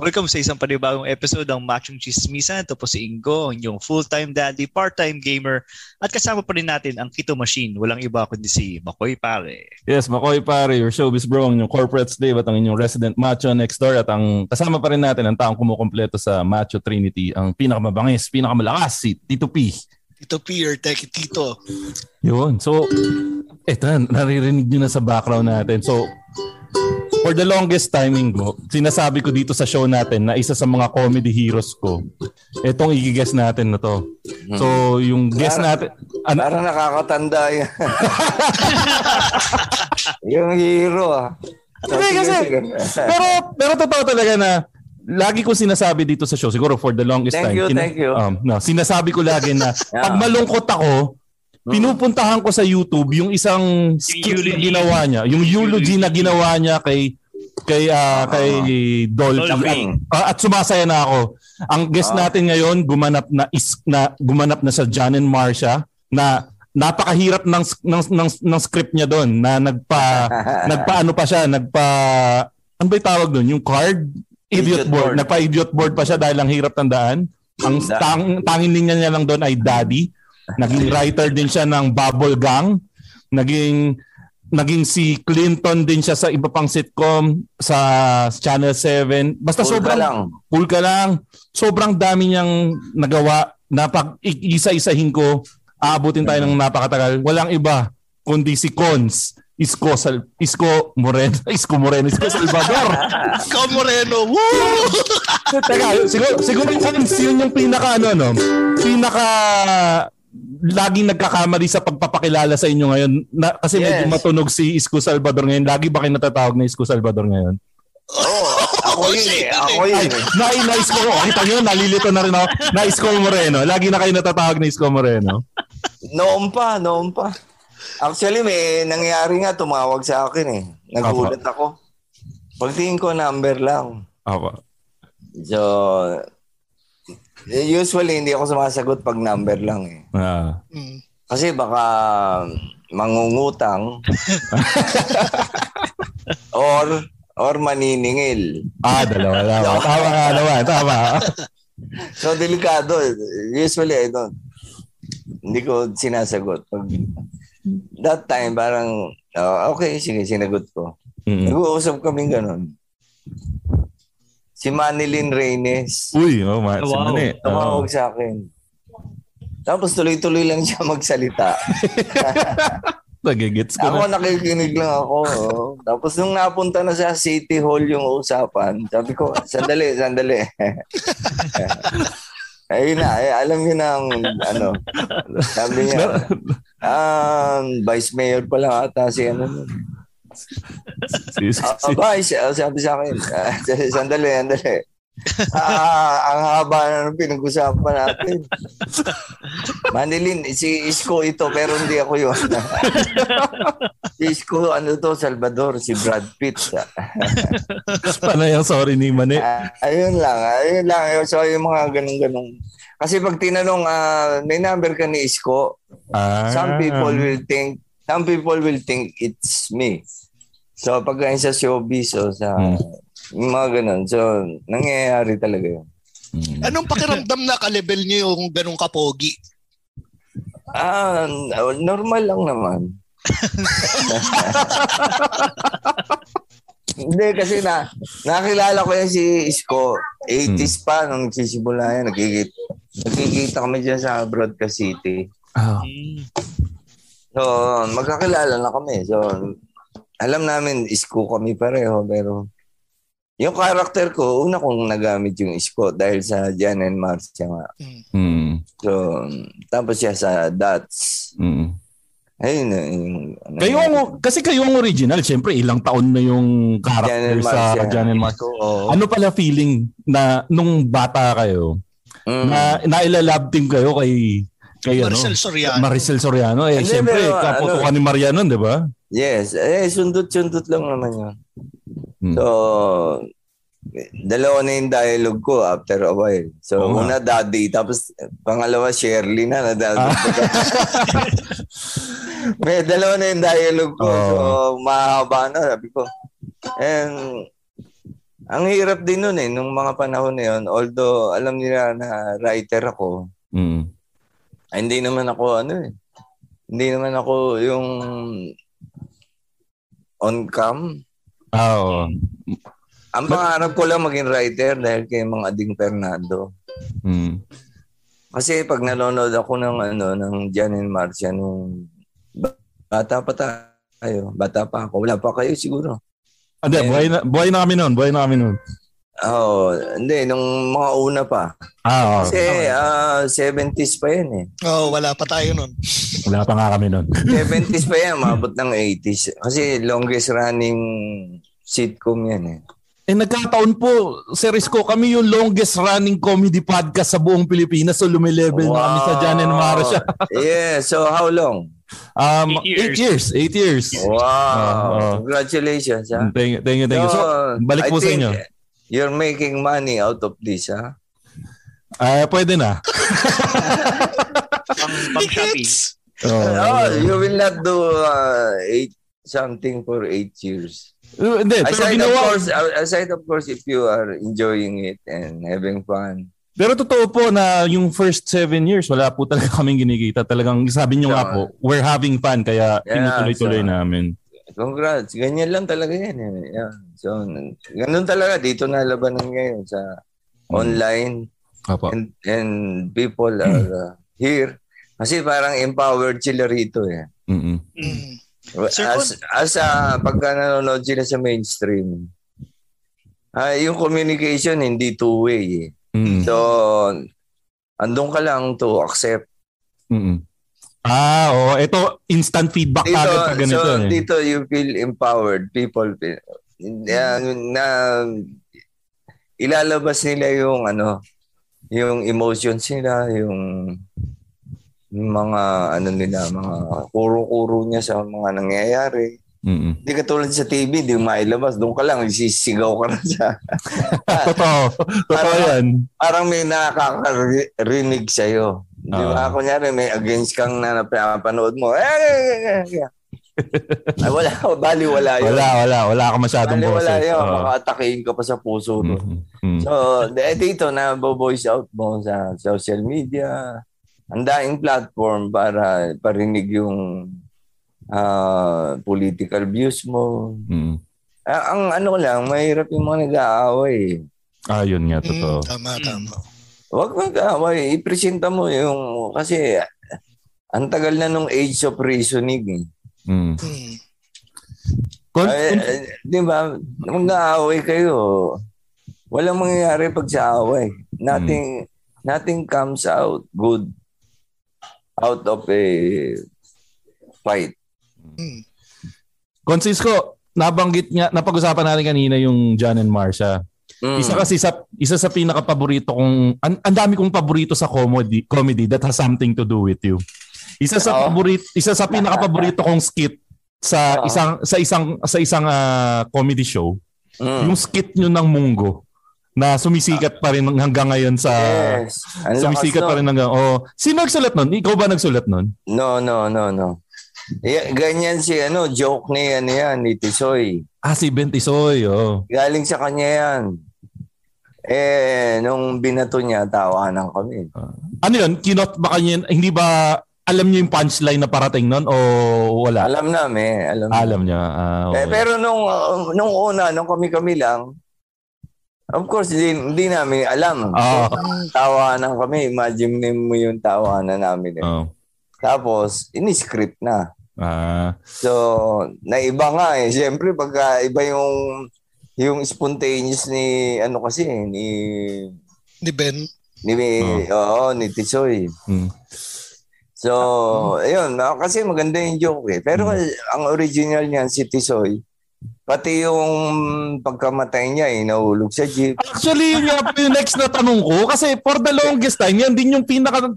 Welcome sa isang panibagong episode ng Machong Chismisan. Ito po si Ingo, yung full-time daddy, part-time gamer. At kasama pa rin natin ang Kito Machine. Walang iba kundi si Makoy Pare. Yes, Makoy pare, your showbiz bro, ang inyong corporate slave at ang inyong resident macho next door at ang kasama pa rin natin ang taong kumukompleto sa Macho Trinity, ang pinakamabangis, pinakamalakas, si Tito P. Ito Peter, teki Tito. Yun. So, eto, naririnig nyo na sa background natin. So, for the longest timing ko, sinasabi ko dito sa show natin na isa sa mga comedy heroes ko, etong i-guess natin na to. So, yung guess natin, ano, Parang nakakatanda yan. yung hero ah. Hindi kasi, pero, pero totoo talaga na lagi ko sinasabi dito sa show, siguro for the longest Thank time. you, thank you. Um, no, sinasabi ko lagi na pag malungkot ako, pinupuntahan ko sa YouTube yung isang skit na ginawa niya, yung eulogy na ginawa niya kay kay ah, kay Dolphy Dolphy. at, at sumasaya na ako. Ang guest Ah. natin ngayon gumanap na is na gumanap na sa John and Marcia na napakahirap ng ng ng, ng script niya doon na nagpa nagpaano pa siya, nagpa ano ba tawag doon? Yung card idiot, Idiot board. board. Nagpa idiot board pa siya dahil ang hirap tandaan. Ang tang, tanging linya niya lang doon ay daddy. Naging writer din siya ng Bubble Gang. Naging naging si Clinton din siya sa iba pang sitcom sa Channel 7. Basta Cool ka sobrang lang. cool ka lang. Sobrang dami niyang nagawa na pag i- isa-isahin ko, aabutin tayo ng napakatagal. Walang iba kundi si Cons. Isko Sal Isko Moreno, Isko Moreno, Isko Salvador. Ikaw Moreno, woo! Teka, siguro siguro yun yung pinaka ano no. Pinaka laging nagkakamali sa pagpapakilala sa inyo ngayon na, kasi medyo Yes. matunog si Isko Salvador ngayon. Lagi ba kayo natatawag na Isko Salvador ngayon? Ako yun eh. Ako yun eh. Nai na Isko ko. Kita nyo, nalilito na rin ako. Na Isko Moreno. Lagi na kayo natatawag na Isko Moreno. Noon pa, noon pa. Actually, may nangyari nga tumawag sa akin eh. Nagulat ako. Pagtingin ko, number lang. Apa. So, usually hindi ako sumasagot pag number lang eh. Ah. Mm. Kasi baka mangungutang or or maniningil. Ah, dalawa, dalawa. Tama nga naman, tama. So delikado. Usually I don't. Hindi ko sinasagot. Pag that time parang oh, okay, sige, sinagot ko. Mm. Nag-uusap kami ganun. Si Manilyn Reynes. Uy, oh, ma- si Wow. Mani. Oh. Tumawag sa akin. Tapos tuloy-tuloy lang siya magsalita. Nagigits ko Ako na. nakikinig lang ako. oh. Tapos nung napunta na sa City Hall yung usapan, sabi ko, sandali, sandali. Ayun na, eh, alam niyo na ang ano. Sabi niya, um, Vice Mayor pa lang ata si ano. Vice, ah, sabi sa akin, ah, sandali, sandali. Ah, ang haba na ng pinag-usapan natin. Manilin, si Isko ito, pero hindi ako yun. si Isko, ano to, Salvador, si Brad Pitt. panay ang sorry ni Mani. Ah, ayun lang, ayun lang. So, yung mga ganun-ganun. Kasi pag tinanong, ah, may number ka ni Isko, Ah. some people will think, some people will think it's me. So, pag ganyan sa showbiz o sa Hmm. yung mga ganun. So, nangyayari talaga yun. Mm. Anong pakiramdam na ka-level niyo yung ganong kapogi? Ah, normal lang naman. Hindi, kasi na, nakilala ko yan si Isko. 80s pa, nung nagsisimula yan, nagigit. Nagkikita kami dyan sa Broadcast City. Mm. So, magkakilala na kami. So, alam namin, isko kami pareho. Pero, yung karakter ko, una kong nagamit yung isko dahil sa Jan and Marcia nga. Mm. So, tapos siya sa Dots. Mm. Ayun na. Yung, ano, Kayo ang, kasi kayo ang original, syempre ilang taon na yung character sa. Jan and Marcia. Oo. Ano pala feeling na nung bata kayo, Mm. na nailalab team kayo kay kay Maricel ano? Soriano. Maricel Soriano. Eh, Hindi, syempre, pero, kaputo ano, ka ni Maria nun, di ba? Yes. Eh, sundot-sundot lang naman yun. Hmm. So, dalawa na yung dialogue ko after a while. So, nga. una daddy, tapos pangalawa Shirley na na Ah. May dalawa na yung dialogue ko. Oo. So, mahaba na, sabi ko. And, ang hirap din nun eh, nung mga panahon na yun. Although, alam nila na writer ako, Mm. ay, hindi naman ako ano eh. Hindi naman ako yung on cam. Ah, oo. Ang pangarap ko lang maging writer dahil kay mga Ading Fernando. Mm. Kasi pag nanonood ako ng ano ng Jan and Marcia nung bata pa tayo, bata pa ako, wala pa kayo siguro. Hindi, Eh. buhay na, buhay na kami nun. Buhay na kami nun. Oo, hindi nung mga una pa. Ah, oo. Kasi ah, 70s pa yan eh. Oo, wala pa tayo nun. Wala pa nga kami nun. 70s pa yan, mabot ng 80s. Kasi longest running sitcom yan eh. Eh nagkataon po, Sir Isko, kami yung longest running comedy podcast sa buong Pilipinas. So lumilevel na kami sa Jan and Marcia. yeah, so how long? Um, Eight eight years. Eight years. Wow. Oo. Congratulations, ha? Thank you, thank you, thank you. So, balik I po sa inyo. You're making money out of this, ha? Ah, pwede na. Pang, pang Shopee. Oh. Oh, you will not do uh, eight something for eight years. Uh, Hindi, pero Aside of ginawa. course, uh, aside of course, if you are enjoying it and having fun. Pero totoo po na yung first seven years, wala po talaga kaming ginikita. Talagang sabi nyo nga Yeah. po, we're having fun, kaya Yeah, tinutuloy-tuloy so- namin. Congrats. Ganyan lang talaga yan. Eh. Yeah. So, ganun talaga. Dito na labanan ngayon sa online Apo. and, and people are uh, here. Kasi parang empowered sila rito eh. Mm. Sir As, as uh, pagka nanonood sila sa mainstream, ah yung communication hindi two-way eh. Mm-mm. So, andun ka lang to accept. Mm-mm. Ah, oh, ito instant feedback Dito, agad pag ganito. so, eh. dito you feel empowered. People, feel- na, na ilalabas nila yung ano, yung emotions nila, yung mga ano nila, mga kuro-kuro niya sa mga nangyayari. Mm-mm. Hindi katulad sa TV, di mo mailabas. Doon ka lang, sisigaw ka na sa... Totoo. Totoo yan. parang may nakakarinig sa'yo. Di ba? Kunyari, may against kang na napapanood mo. Eh, eh, eh, eh. Ay, wala. Bali, wala yun. Wala, wala. Wala ka masyadong Bali, wala boses. yun. Oo. Makatakihin ka pa sa puso. No? Mm, mm. So, dito na voice out mo sa social media. Ang daing platform para parinig yung ah, political views mo. Mm. Ah, ang ano lang, mahirap yung mga nag-aaway. Ah, yun nga, Mm, totoo. tama, tama. Huwag mag-aaway. Ipresenta mo yung... Kasi ang tagal na nung age of reasoning. Eh. Mm. Mm. Kon- Ay, di ba? Mag-aaway kayo. Walang mangyayari pag sa away. Nothing, nothing comes out good out of a fight. Mm. Francisco, nabanggit nga, napag-usapan natin kanina yung John and Marcia. Mm. Isa kasi sa isa sa pinaka-paborito kong ang, ang dami kong paborito sa comedy comedy that has something to do with you. Isa sa Oo. paborito isa sa pinaka-paborito kong skit sa Oo. isang sa isang sa isang ah, comedy show, Mm. yung skit nyo ng Munggo na sumisikat pa rin hanggang ngayon sa yes. Ang sumisikat pa rin hanggang oh sino nagsulat nun? Ikaw ba nagsulat nun? No, no, no, no. Yeah, ganyan si ano, joke ni ano yan, ni Tisoy. Ah si Bentisoy oh. Galing sa kanya yan. Eh, nung binato niya, tawanan kami. Ano yun? Kinot ba kanya? Hindi ba alam niyo yung punchline na parating nun o wala? Alam namin, alam namin. Alam niya. Ah, Eh, okay. pero nung uh, nung una, nung kami-kami lang, Of course, hindi, hindi namin alam. Oo. Tawanan kami. Imagine mo yung tawanan namin. Eh. Oh. Tapos, ini-script na. Ah. So, naiba nga eh. Siyempre, pagka iba yung yung spontaneous ni ano kasi ni Ni Ben. ni oo, ni Tisoy. Hmm. So, ayun, ah, kasi maganda yung joke eh. Pero ang original niyan si Tisoy, pati yung pagkamatay niya eh, nahulog sa jeep. Actually, yun nga po yung next na tanong ko. Kasi for the longest time, yan din yung pinaka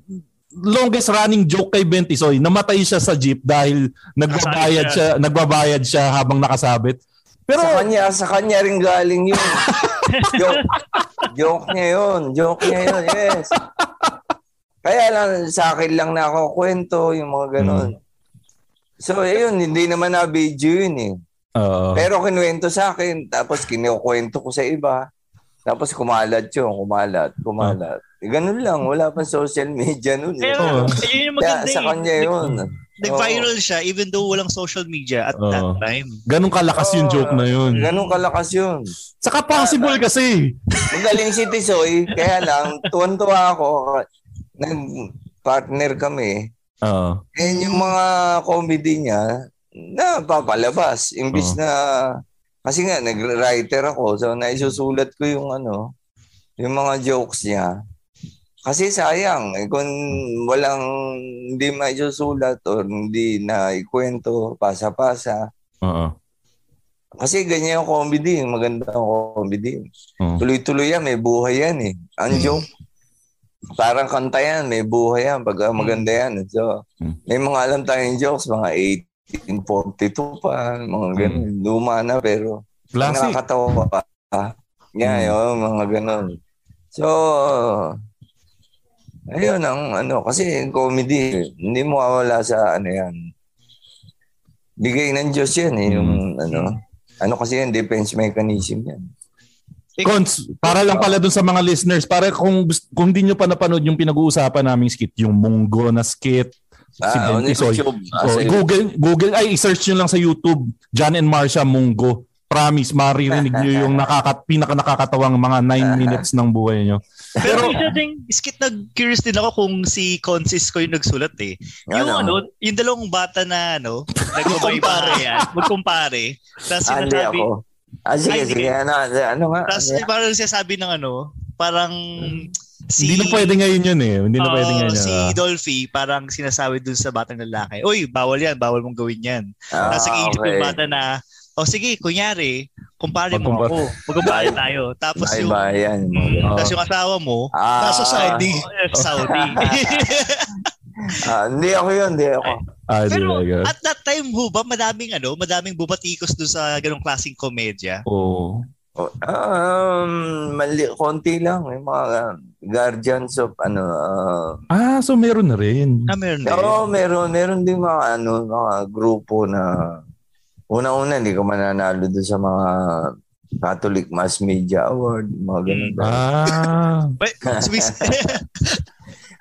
longest running joke kay Bentisoy. Namatay siya sa jeep dahil nagbabayad siya, nagbabayad siya habang nakasabit. Pero sa kanya, sa kanya rin galing yun. joke, joke niya yun. Joke niya yun, yes. Kaya lang, sa akin lang na ako kwento, yung mga ganon. So, ayun, hindi naman na video yun eh. Oo. Pero kinuwento sa akin, tapos kinukwento ko sa iba. Tapos kumalat yun, kumalat, kumalat. Eh, ganun lang, wala pang social media nun. Eh. Pero, yun yung Kaya maganda sa eh. kanya yun. Nag-viral siya even though walang social media at Oo. that time. ganun kalakas yung joke na yun. Ganun kalakas yun. Saka possible kasi. Magaling si Tisoy, kaya lang, tuwan-tuwa ako. Nag-partner kami. Oo. And yung mga comedy niya, na papalabas. Imbis Oo. na, kasi nga, nag-writer ako. So, naisusulat ko yung ano, yung mga jokes niya. Kasi sayang, eh, kung walang, hindi maisusulat or hindi na ikwento, pasa-pasa. Oo. Kasi ganyan yung comedy, yung magandang comedy. Oo. Tuloy-tuloy yan, may buhay yan eh. Ang joke, parang kanta yan, may buhay yan, pag ah, maganda yan. So, Mm. may mga alam tayong jokes, mga 1842 pa, mga ganun. Luma na, pero Classic. nakakatawa pa. Yeah, Mm. yun, mga ganun. So, ayun ang ano, kasi comedy, hindi mo mawala sa ano yan. Bigay ng Diyos yan eh, yung ano. Ano kasi yan, defense mechanism yan. Cons, para lang pala dun sa mga listeners, para kung kung hindi nyo pa napanood yung pinag-uusapan naming skit, yung Munggo na skit, si Ah, on Bentisoy. YouTube. Ah, So, Google, Google, ay, search nyo lang sa YouTube, John and Marcia Munggo. Promise, maririnig nyo yung nakaka, pinaka nakakatawang mga 9 minutes ng buhay nyo. Pero isa ding skit na curious din ako kung si Consis ko yung nagsulat eh. Yung Ano? ano, yung dalawang bata na ano, nagkumpare yan, magkumpare. Tapos Ah, sinasabi, ako. Ah, sige, Ay, sige. sige. Ano, ano nga? tapos Ano? parang sinasabi ng ano, parang si hindi na pwede ngayon yun eh. Hindi na Oo, pwede ngayon. si ah. Dolphy, parang sinasabi dun sa batang lalaki, Uy, bawal yan, bawal mong gawin yan. Ah, Tapos nag-iisip okay. yung bata na, o sige, kunyari, kumpare mo ako, magkumpare tayo. Tapos May yung, bayan. mm, Oo. tapos yung asawa mo, Ah, Nasa Saudi. oh, Saudi. ah, hindi ako yun, hindi ako. Ah, di Pero girl? at that time ho ba, madaming ano, madaming bumatikos doon sa ganong klaseng komedya. Oo. Oh, Um, mali, konti lang. Yung mga uh, guardians of, ano, uh, Ah, so meron na rin. Ah, meron din. Oo, meron, meron din mga, ano, mga grupo na, una-una, hindi ko mananalo doon sa mga Catholic Mass Media Award, mga ganun. Ah. Wait, Swiss.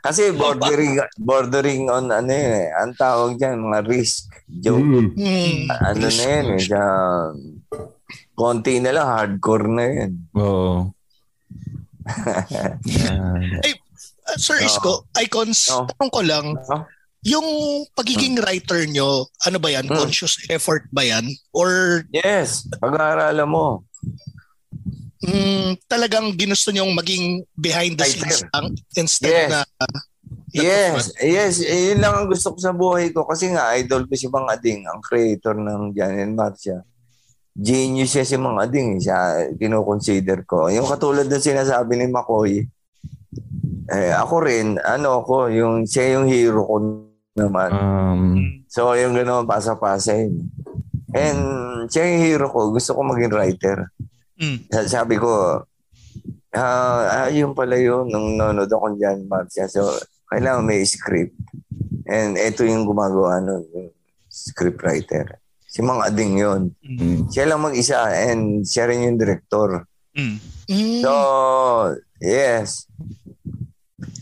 Kasi bordering, bordering on, ano eh, ang tawag dyan, mga risk, joke. Mm. Ano na yun eh, sa, konti na lang, hardcore na yun. Oo. Ah, Sir Isko, Icons, Oo. tanong ko lang, Oo. yung pagiging writer nyo, ano ba yan? Hmm. Conscious effort ba yan? Or Yes, pag-aaralan mo. mm, talagang ginusto nyong maging behind the scenes lang instead Yes. na Yes, yes, eh, yun lang ang gusto ko sa buhay ko kasi nga idol ko si Mang Ading, ang creator ng Jan and Marcia. Genius siya si Mang Ading, eh, siya kino-consider ko. Yung katulad ng sinasabi ni Makoy, eh, ako rin, ano ko, yung siya yung hero ko naman. Um, So, yung gano'n, pasa-pasa yun. And siya yung hero ko, gusto ko maging writer. Mm. Sa- Sabi ko, ah, ah, yun pala yun, nung nanonood ako dyan, Marcia. So, kailangan may script. And ito yung gumagawa nun, yung script writer. Si Mang Ading yun. Mm. Siya lang mag-isa and siya rin yung director. Mm. Mm, So, yes.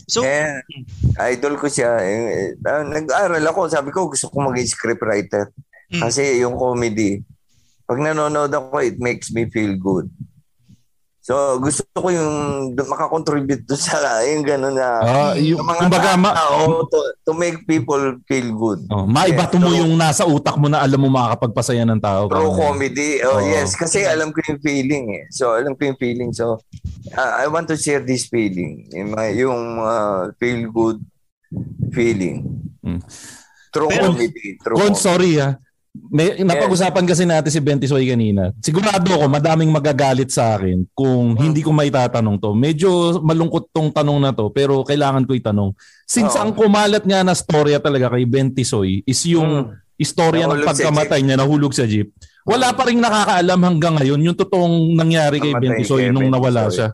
So, And idol ko siya. Eh, ah, nag-aaral ako. Sabi ko, gusto ko maging script writer. Mm. Kasi yung comedy, pag nanonood ako, it makes me feel good. So gusto ko yung makakontribute doon sa yung gano'n na Ah, yung, yung mga kumbaga, ma- tao to, to make people feel good. oh, maibato mo Yeah, so- yung nasa utak mo na alam mo makakapagpasaya ng tao. Pro comedy. Oh, Oo. yes, kasi alam ko yung feeling eh. So alam ko yung feeling. So uh, I want to share this feeling. Yung, yung uh, feel good feeling. Mm. True Pero- comedy. True Gon, comedy. sorry ah. May, napag-usapan kasi natin si Bentisoy kanina. Sigurado ako madaming magagalit sa akin kung hindi ko maitatanong to. Medyo malungkot tong tanong na to pero kailangan ko itanong. Since Oo. ang kumalat nga na storya talaga kay Bentisoy is yung Mm. istorya ng Nahulog sa pagkamatay niya, nahulog sa jeep. Wala pa rin nakakaalam hanggang ngayon yung totoong nangyari kay Bentisoy kay nung nawala Bentisoy. siya.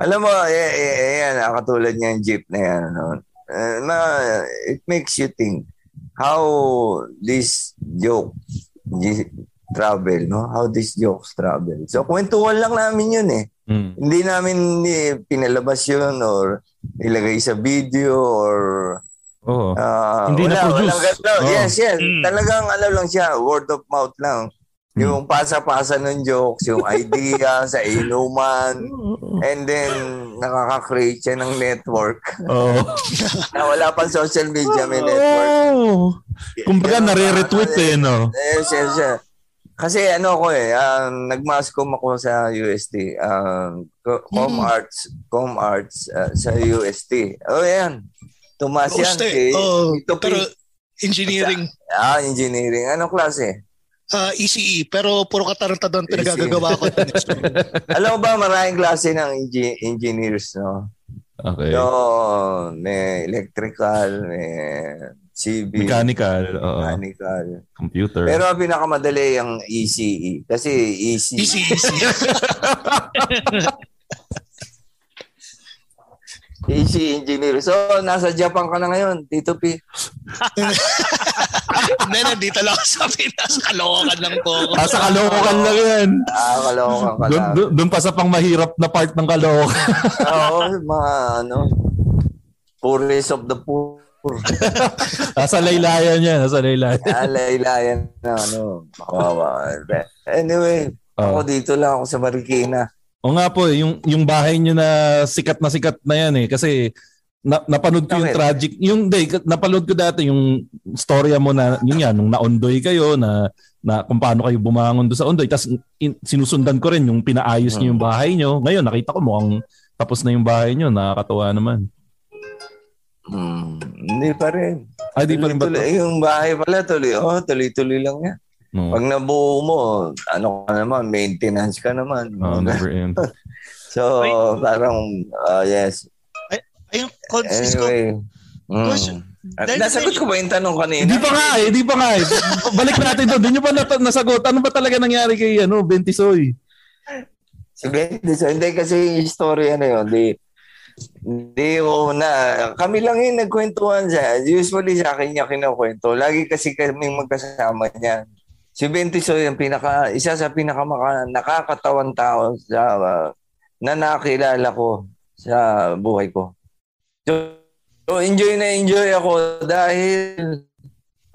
Alam mo, eh, eh, eh, yan, katulad niya yung jeep na yan. Ano, uh, na, it makes you think how this joke travel, no? How these jokes travel. So, kwentuhan lang namin yun eh. Mm. Hindi namin eh, pinalabas yun or ilagay sa video or Oo. ah, Hindi wala, na-produce. walang ganun. Oo. Yes, yes. Mm. Talagang ano lang siya, word of mouth lang. Yung pasa-pasa ng jokes, yung idea sa inuman, and then nakaka-create siya ng network Oo. na wala pang social media, may network. Oo. Kumbaga Ganun ba? nare-retweet eh, no? Yes, yes, yes. Kasi ano ko eh, um, nag-mascom ako sa UST. Um, Co- Com Mm. Arts, Com Arts uh, sa UST. Oh, yan. Tumas yan. Si, oh, pero engineering, Ah, engineering. Anong klase? Ah, ECE, pero puro katarantadang pinagagagawa ko. Alam mo ba, maraming klase ng engi- engineers, no? Okay. So, may electrical, may civil, Mechanical, mechanical. computer. Pero ang pinakamadali ang ECE. Kasi E easy. easy, easy. Easy engineer. So, nasa Japan ka na ngayon, Tito P. Hindi, nandito lang ako sa Pinas. Kalokan lang po. Ah, sa Caloocan lang yan. Ah, kalokan ka Doon, lang. doon, doon pa sa pang mahirap na part ng Caloocan. Oo, mga ano, poorest of the poor. Nasa laylayan yan. Nasa laylayan. Alay-layan na ano. Kawawa. Anyway, Oo. ako dito lang ako sa Marikina. O nga po, eh, yung, yung bahay nyo na sikat na sikat na yan eh. Kasi na, napanood ko yung Bakit? tragic, yung day, napanood ko dati yung storya mo na, yun yan, nung naondoy kayo, na, na kung paano kayo bumangon doon sa ondoy. Tapos in- sinusundan ko rin yung pinaayos niyo yung bahay nyo. Ngayon, nakita ko mukhang tapos na yung bahay nyo. Nakakatawa naman. Hmm, hindi pa rin. Ay, di pa rin ba? Tuloy- Yung bahay pala, tuloy. Oh, tuloy-tuloy lang yan. No. Pag nabuo mo, ano ka naman, maintenance ka naman. Oh, never end. so, Wait. parang, ah, yes. Ayun, ko. Anyway. Mm. Question. Nasagot ko ba yung tanong kanina? Hindi pa nga eh, hindi pa nga eh. Balik natin doon. Hindi nyo ba nat- nasagot? Ano ba talaga nangyari kay ano, Bentisoy? Si Bendy, so, hindi kasi yung story ano yun, di, di ko na, kami lang yung nagkwentuhan siya. Usually sa akin niya kinukwento. Lagi kasi kami magkasama niya. Si Bentisoy yung pinaka, isa sa pinaka maka, nakakatawan tao sa, uh, na nakilala ko sa buhay ko. So, enjoy na enjoy ako dahil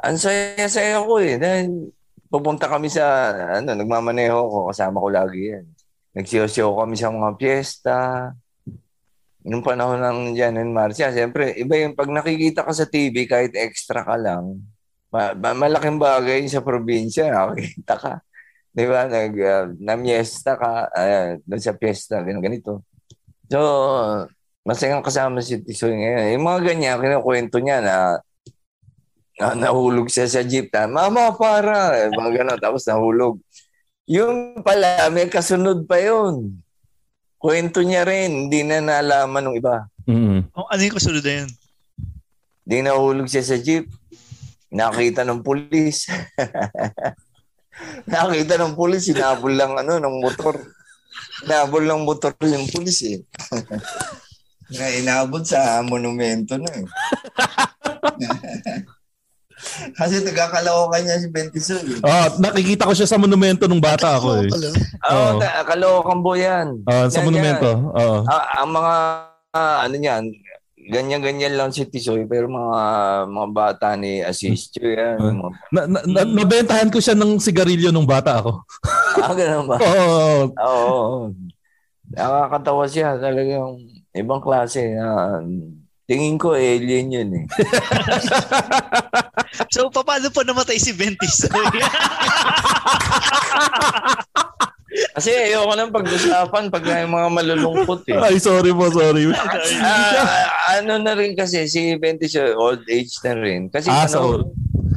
ang saya-saya ko eh. Dahil pupunta kami sa, ano, nagmamaneho ko, kasama ko lagi yan. Nagsiyosyo kami sa mga piyesta. Nung panahon ng Jan and Marcia, siyempre, iba yung pag nakikita ka sa TV, kahit extra ka lang, ma- ma- malaking bagay sa probinsya, nakikita ka. Di ba? Nag, uh, namiesta ka, uh, sa piyesta, ganun, ganito. So, masayang kasama si Tisoy ngayon. Yung mga ganyan, kinukwento niya na na nahulog siya sa jeep. Ta, Mama, para. Eh, mga ganon. Tapos nahulog. Yung pala, may kasunod pa yun. Kwento niya rin. Hindi na nalaman ng iba. Mm. Oh, ano yung kasunod na yun? Di nahulog siya sa jeep. Nakita ng pulis. Nakita ng pulis, sinabol lang ano, ng motor. Inabol ng motor yung pulis eh. na inabot sa monumento na eh. Kasi taga-Caloocan niya si Bentisoy. Ah, nakikita ko siya sa monumento nung bata ako eh. Pala. Oo, oh, Caloocan po yan. Ah, sa Yan, monumento. Oo. Ah, ang mga ah, ano niyan, ganyan-ganyan lang si Tisoy pero mga mga bata ni Asistio yan. Ah. Mga, Na, na, na, nabentahan ko siya ng sigarilyo nung bata ako. ah, ganun ba? Oo. Oo. Nakakatawa siya. Talagang ibang klase. na tingin ko alien yun eh. So, paano po namatay si Ventis? Kasi ayoko nang pag-usapan pag yung mga malulungkot eh. Ay, sorry po, sorry. Ah, ano na rin kasi si Ventis old age na rin. Kasi Ah, panahon,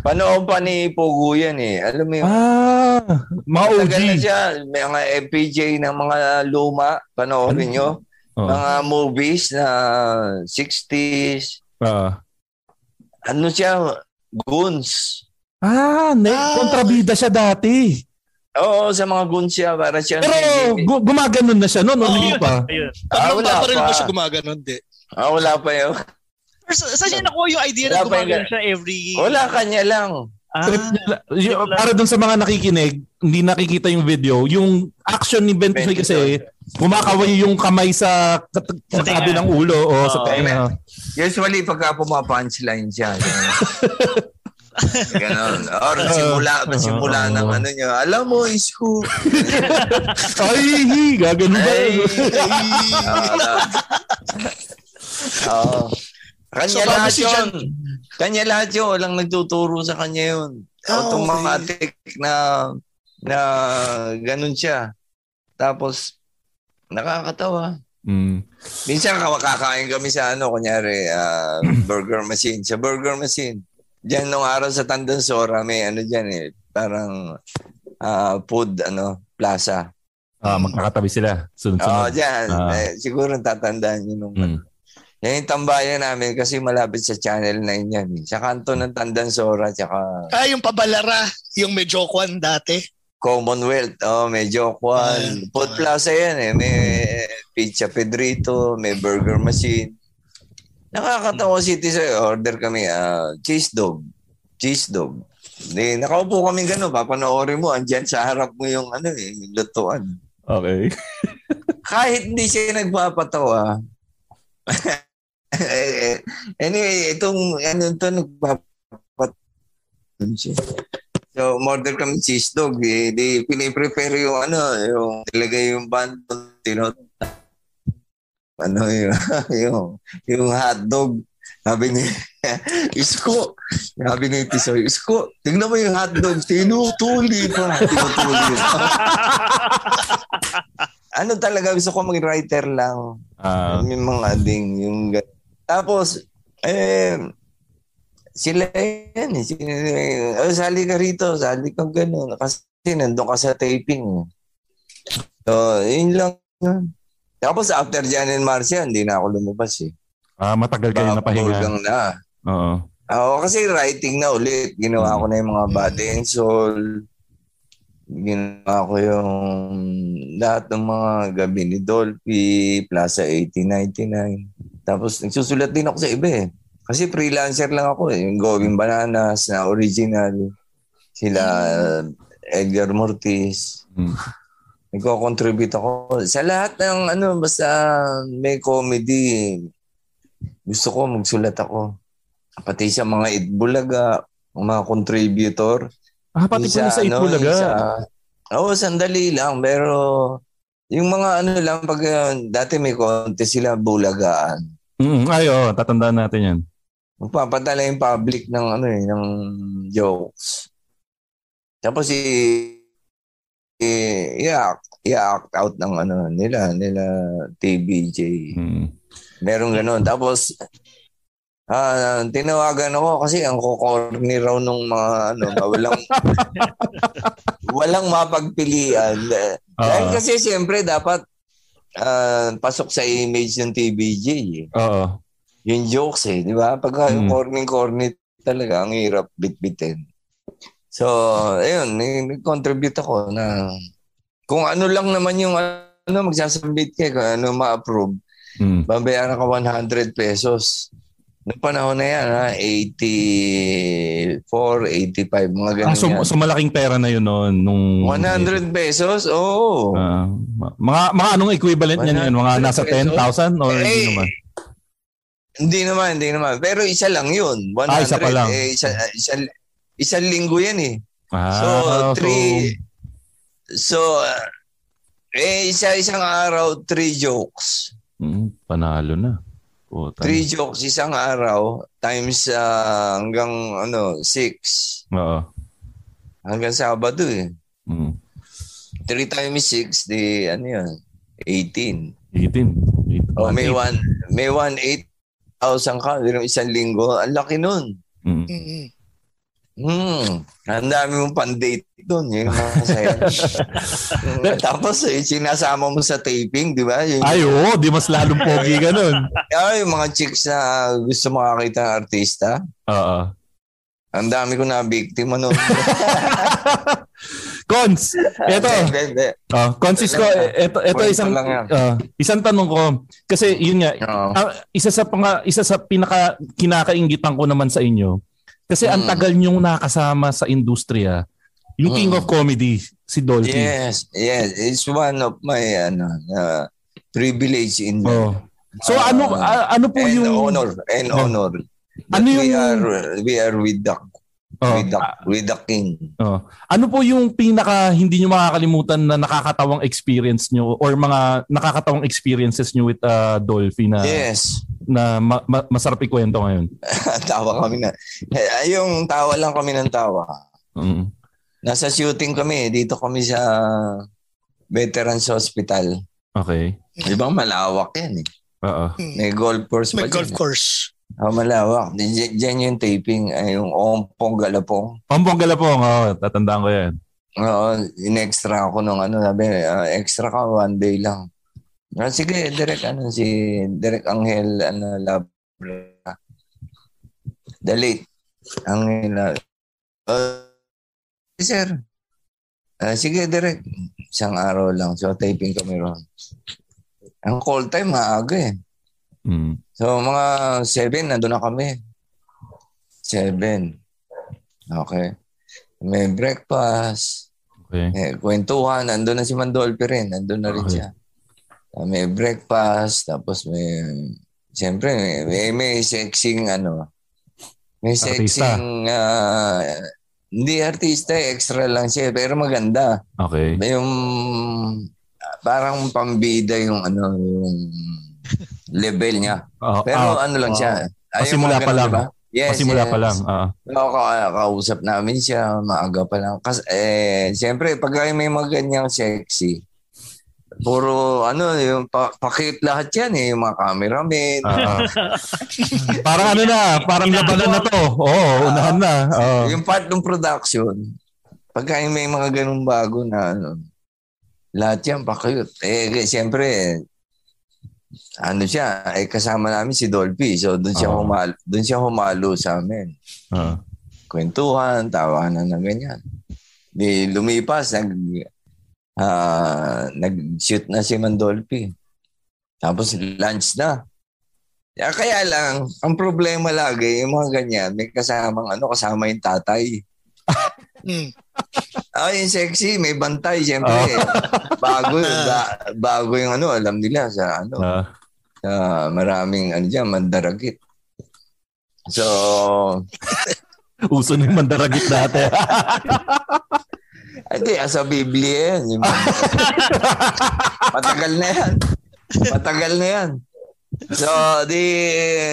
panahon pa ni Pugu yan eh. Alam mo yun? Ah, mga OG. Matagal na siya. May mga FPJ ng mga luma. Panoorin nyo. Oh. Mga movies na 60s. Ah. Ano siya? Goons. Ah, ne- Ah, kontrabida siya dati. Oo, sa mga goons siya. Para siya. Pero gu- gumaganon na siya noon, Oo, hindi pa. Ayun. Ah, wala pa rin pa. ba siya gumaganon? Di. Ah, wala pa yun. Saan niya nakuha yung idea na Wala pa gumagano yung- siya every... Wala kanya lang. Ah, Trip niya la- y- para dun sa mga nakikinig, hindi nakikita yung video, yung action ni Ben Tisoy kasi, kumakaway yung kamay sa kat- Sa sa tenga. ng ulo o sa Oo. tenga. Usually, pagka pumapunchline siya. Ganon. Or simula, simula ng ano niya. Alam mo, isko. Ay, gaganon ba? Ay, Oo. Kanya So, lahat si yun. Kanya lahat yun. Walang nagtuturo sa kanya yun. Ah, Automatic na na ganun siya. Tapos, nakakatawa. Mm. Minsan kakain kami sa ano, kunyari, ah, burger machine. Sa burger machine. Diyan nung araw sa Tandansora, may ano dyan eh. Parang ah, food, ano, plaza. Ah, magkakatabi sila. Oo, Sunod-sunod. dyan. Ah. Eh, siguro tatandaan nyo nung Mm. Yan yung tambayan namin kasi malapit sa Channel 9 yan. Eh. Sa kanto ng Tandansora tsaka Ah, yung pabalara, yung medyo kwan dati. Commonwealth. Oh, medyo kwan. Ah, Food. Plaza yan eh. May Pizza Pedrito, may burger machine. Nakakatawa city sa order kami. ah, cheese dog. Cheese dog. Di, nakaupo kami gano'n. Papanoorin mo. Andyan sa harap mo yung ano eh, yung lutuan. Okay. kahit hindi siya nagpapatawa. Eh, anyway, itong ano to nagpapat siya. So, order kami cheese dog. Eh, di piniprepare yung ano, yung ilagay yung band tinot ano yung, yung, yung hot dog. Sabi ni Isko. Sabi ni Tisoy, Isko, tingnan mo yung hot dog. Tinutuli pa. Tinutuli pa. ano talaga, gusto ko mag-writer lang. Ah, May mga ding yung Tapos eh sila yan eh. Sila, oh, sali ka rito, sali ka gano'n. Kasi nandun ka sa taping. eh. So, yun lang. Tapos after Jan and Marcia, hindi na ako lumabas eh. ah, matagal kayo napahinga. Hanggang na. Oo. Oo, kasi writing na ulit. Ginawa ko na yung mga body and soul. Ginawa ko yung lahat ng mga gabi ni Dolphy, Plaza 1899. Tapos nagsusulat din ako sa iba eh. Kasi freelancer lang ako eh. Yung Going Bananas na original. Sila Edgar Mortiz. Mm. Nagko-contribute ako. Sa lahat ng ano, basta may comedy, gusto ko magsulat ako. Pati sa mga Itbulaga, mga contributor. Ah, pati po sa Itbulaga. isa- Oo, sandali lang. Pero yung mga ano lang, pag uh, dati may contest sila, bulagaan. Mm, ay, oo, tatandaan natin yan. Magpapadala yung public ng ano eh, ng jokes. Tapos i i- i-act, i-act out ng ano nila, nila TBJ. Mm. Meron ganun. Tapos, ah tinawagan ako kasi ang kukorni raw nung mga ano, walang walang mapagpilian. Dahil Oo. kasi siyempre dapat ah, pasok sa image ng TBJ eh. Oo. Yung jokes eh, di ba? Pagka yung Mm. corny-corny talaga, ang hirap bitbitin. So, ayun, nag-contribute ako na kung ano lang naman yung ano, magsasubmit ka, kung ano ma-approve, Mm. babayaran ka 100 pesos. Noong panahon na yan, ha, 84, 85, mga ganun Ah, so, yan. so malaking pera na yun noon. Nung, 100 pesos? Oo. Ah, mga, mga anong equivalent niyan yun? Mga 100 nasa pesos? 10,000 or hindi Eh, naman? Hindi naman, hindi naman. Pero isa lang yun. 100. Ah, isa pa lang. Eh, isa, isa, isang linggo yan eh. Ah, So, three, so, uh, Eh, isa isang araw, three jokes. Mm, panalo na. Puta. Three jokes isang araw times ah, hanggang ano, six. Oo. Hanggang Sabado eh. Mm. Three times six, di ano yun, 18. 18. Oh, may one, may one 8,000 ka, pero isang linggo. Ang laki nun. Mm. Mm-mm. Hmm. Ang dami mong pan-date doon. Yung mga masaya. Hmm. Tapos, eh, sinasama mo sa taping, di ba? Yung, Ay, oo. Di mas lalong pogi ka nun. ay, yung mga chicks na gusto makakita ng artista. Oo. Ang dami ko na biktima noon. Cons, eto. Hindi, hindi. Oh, Cons ko, eto, eto Kwento isang, ah, isang tanong ko. Kasi yun nga, ah, isa sa panga, isa sa pinaka kinakaingitan ko naman sa inyo. Kasi ang Mm. tagal niyong nakasama sa industriya. Yung King Mm. of Comedy, si Dolphy. Yes, yes. It's one of my ano, uh, privilege in Oh. So ano ah, ano po and yung honor and honor. Ano yung- we are we are with the Oh, with the with the king. oh. Ano po yung pinaka hindi niyo makakalimutan na nakakatawang experience niyo or mga nakakatawang experiences niyo with uh, Dolphy na Yes. na ma- ma- masarap ikwento ngayon? tawa kami na. Eh, yung tawa lang kami ng tawa. Mm. Nasa shooting kami, dito kami sa Veterans Hospital. Okay. Di ba malawak yan eh. Oo. May golf course pa May golf dyan. course. Oh, malawak. Diyan yung taping, ay yung ompong galapong. Pampong galapong, oh, tatandaan ko yan. Oo, in-extra ako nung ano, sabi, ah, extra ka one day lang. Ah, sige, direct ano, si Direct Angel, ano, Labra. The late. Angel, uh, sir. Ah, sige, direct. Isang araw lang. So, taping kami ron. Ang call time, maaga eh. Mm. So, mga seven, nandun na kami. Seven. Okay. May breakfast. Okay. Eh, kwentuhan, nandun na si Mandolpe rin. Nandun na rin Okay. siya. Ah, may breakfast, tapos may, siyempre, may, may, may sexing, ano, may sexing, ah, hindi artista, eh, extra lang siya, pero maganda. Okay. Yung, ah, parang pambida yung, ano, yung level niya. Oh, Pero ah, ano lang siya. Ay, Pasimula pa ganun, lang. diba? Yes, pasimula yes. pa lang. ah. Oo, ka- kausap namin siya, maaga pa lang. Kasi, eh, siyempre, pag may mga ganyang sexy, puro, ano, yung pa- pakit lahat yan eh, yung mga cameramen. Ah, ah. parang ano na, parang labanan na to. Oo, unahan na. Oo. Yung part ng production, pagka may mga ganung bago na, ano, lahat yan pakit. Eh, siyempre, ano siya, eh, kasama namin si Dolphy. So, doon siya, Oo. humalo, doon siya humalo sa amin. Ah. kwentuhan, tawanan na ganyan. Di lumipas, nag, ah, nag-shoot na si Mandolfi. Tapos lunch na. Kaya, kaya lang, ang problema lagi, yung mga ganyan, may kasamang ano, kasama yung tatay. Ah, yung sexy, may bantay, siyempre. bago, ba- bago yung ano, alam nila sa ano, Ah. sa maraming ano dyan, mandaragit. So, Uso na yung mandaragit dati. Hindi, sa Biblia yan. Matagal na yan. Matagal na yan. So, di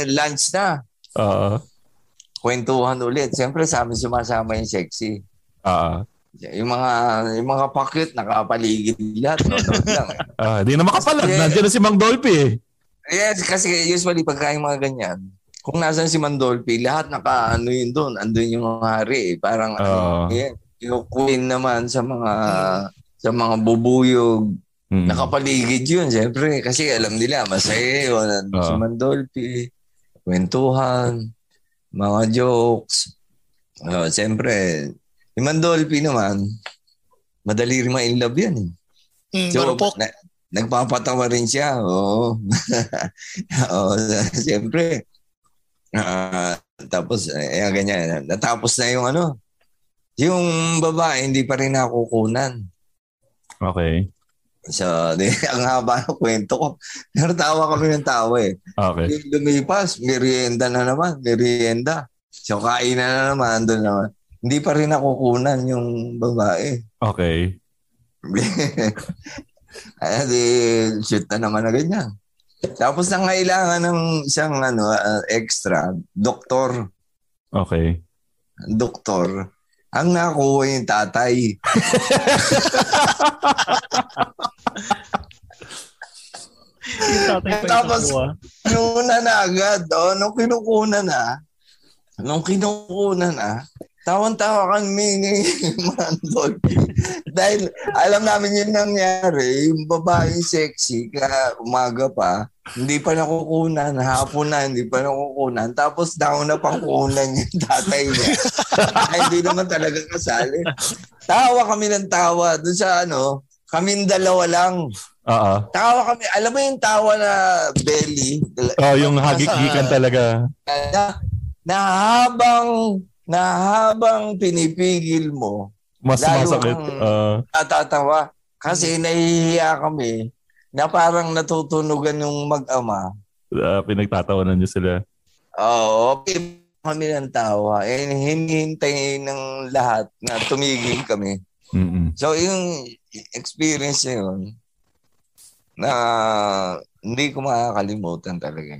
lunch na. Oo. Kwentuhan ulit. Siyempre, sa amin sumasama yung sexy. Ah. Yung mga yung mga pakit, nakapaligid lahat. No, lang. Ah, di na makapalag. Yeah. Nandiyan na si Mang Dolphy eh. Yes, kasi usually pagka yung mga ganyan, kung nasan si Mandolfi, lahat naka ano yun doon, andun yung hari. eh. Parang Oo. ano, yan. yung queen naman sa mga sa mga bubuyog, Mm. Nakapaligid yun, siyempre. Kasi alam nila, masaya yun. Nandun Si Oo. Mandolfi, kwentuhan, mga jokes. Uh, siyempre, si Mandolfi naman, madali rin ma-in love yan. Eh. Mm, marupok. na, nagpapatawa rin siya. Oo. Oo, siyempre. Ah, tapos, eh, ganyan. Natapos na yung ano, yung babae, hindi pa rin nakukunan. Okay. So, di, ang haba ng kwento ko. Pero tawa kami ng tawa eh. Okay. Yung lumipas, merienda na naman, merienda. So, kain na naman, doon naman. Hindi pa rin nakukunan yung babae. Okay. Ay, di, shoot na naman na ganyan. Tapos na kailangan ng isang ano, uh, extra, doktor. Okay. Doktor. Ang nakuha yung tatay. Yung tatay pa yung Tapos-. Kinukuha na agad. Oh, nung kinukuha na, nung kinukuha na, tawan-tawa kami ni Mandol. Dahil alam namin yung nangyari, yung babaeng sexy, ka umaga pa, hindi pa nakukunan, hapon na, hindi pa nakukunan. Tapos daw na pang kunan yung tatay niya. Ay, hindi naman talaga kasali. Tawa kami ng tawa. Doon sa ano, kaming dalawa lang. Oo. Tawa kami. Alam mo yung tawa na belly? Oh, yung hagik-hikan talaga. na, na habang na habang pinipigil mo, Mas Lalo masakit. kang- Ah, natatawa. Kasi nahihiya kami na parang natutunugan yung mag-ama. ah, pinagtatawanan niyo sila. Oo, okay kami ng tawa. Eh, hinihintay ng lahat na tumigil kami. Mm-mm. So, yung experience na yun, na hindi ko makakalimutan talaga.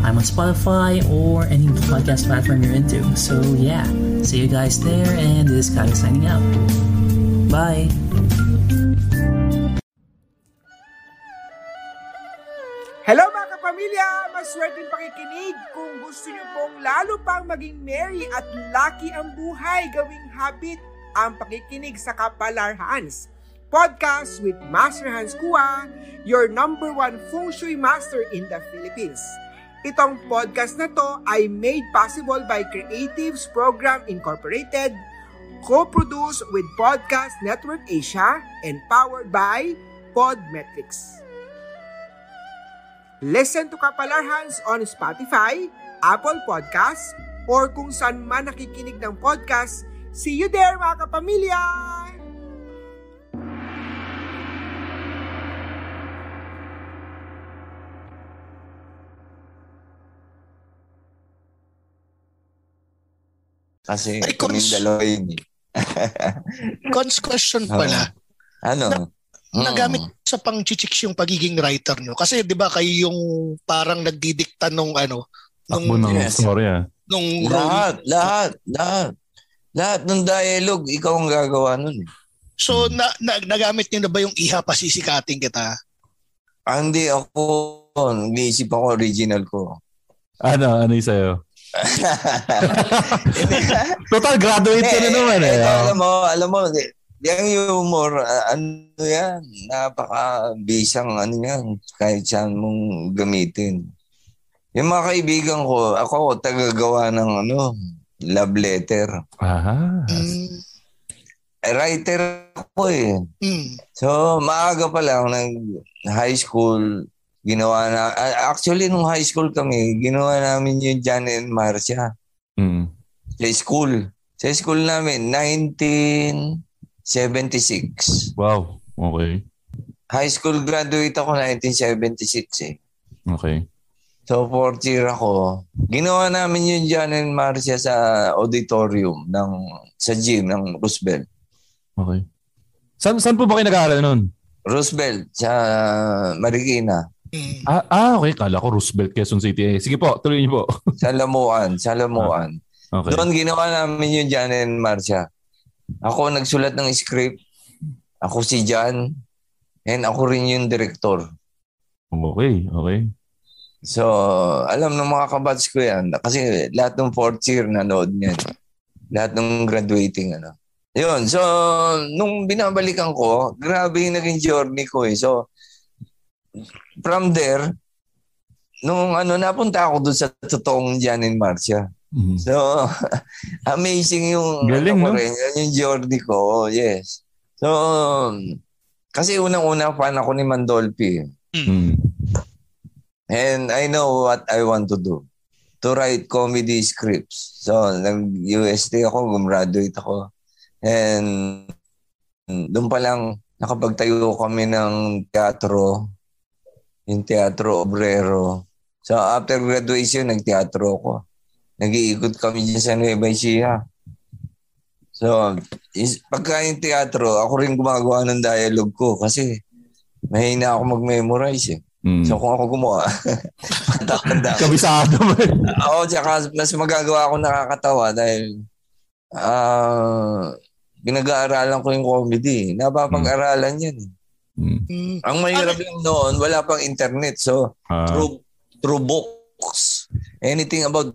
I'm on Spotify or any podcast platform you're into. So yeah, see you guys there, and this is Kage signing out. Bye. Hello mga kapamilya! Maswerteng pakikinig kung gusto niyo pong lalo pang maging merry at lucky ang buhay gawing habit ang pakikinig sa Kapalar Hans. Podcast with Master Hans Kua, your number one feng shui master in the Philippines. Itong podcast na to ay made possible by Creatives Program Incorporated, co-produced with Podcast Network Asia, and powered by Podmetrics. Listen to Kapalar Hands on Spotify, Apple Podcasts, or kung saan man nakikinig ng podcast. See you there mga kapamilya! Kasi Ay, kaming cons- dalawa yun. eh. Cons question pala. Ano? Mm. Nagamit sa pang chichiks yung pagiging writer nyo. Kasi 'di ba kayo yung parang nagdidikta nung ano, nung, ng Yes. story ah. nung role. Lahat, lahat, lahat. Lahat ng dialogue, ikaw ang gagawa nun. eh. So na, na, nagamit nyo na ba yung iha pasisikating kita? Ah, hindi ako, nag-iisip ako original ko. Ano, ano yung sa'yo? Total graduate ka na naman eh. Ito, ah. alam mo, alam mo, yung humor, ano yan, napaka-bisang ano yan, kahit saan mong gamitin. Yung mga kaibigan ko, ako, tagagawa ng ano, love letter. Ah. Mm, Eh, writer ako eh. mm. So, maaga pa lang, nag high school, ginawa na, actually, nung high school kami, ginawa namin yung Jan and Marcia Mm. sa school. Sa school namin, 1976. Wow. Okay. High school graduate ako 1976 eh. Okay. So, fourth year ako. Ginawa namin yung Jan and Marcia sa auditorium ng sa gym ng Roosevelt. Okay. Saan, saan po ba kayo nag-aaral nun? Roosevelt sa Marikina. Mm. Ah, ah, okay. Kala ko Roosevelt, Quezon City. Eh, sige po, tuloy niyo po. Sa Lamuan. Sa Lamuan. Okay. Doon ginawa namin yung Jan and Marcia. Ako nagsulat ng script. Ako si Jan. And ako rin yung director. Okay, okay. So, alam ng mga kabats ko yan. Kasi lahat ng fourth year nanood niyan. Lahat ng graduating ano. Yun. So, nung binabalikan ko, grabe yung naging journey ko eh. So, from there, nung ano, napunta ako doon sa totoong Jan and Marcia. Mhm. So, amazing yung, Galing, ano no? rin, yung journey ko. Oh, yes. So, kasi unang-una fan ako ni Mandolpi. Mm. And I know what I want to do. To write comedy scripts. So, nag-UST ako, gumraduate ako. And doon pa lang nakapagtayo kami ng teatro, yung Teatro Obrero. So, after graduation, nagteatro ako. Nag-iikot kami dyan sa Nueva Ecija. So, is, pagka yung teatro, ako rin gumagawa ng dialogue ko kasi mahina ako mag-memorize eh. Mm. So kung ako gumawa, tanda ko. Kabisado mo. Oo, tsaka mas magagawa ako nakakatawa dahil ah pinag-aaralan ko yung comedy. Napapag-aralan yan. Mm. Ang mahirap lang noon, wala pang internet. So, Ah. through, through books, anything about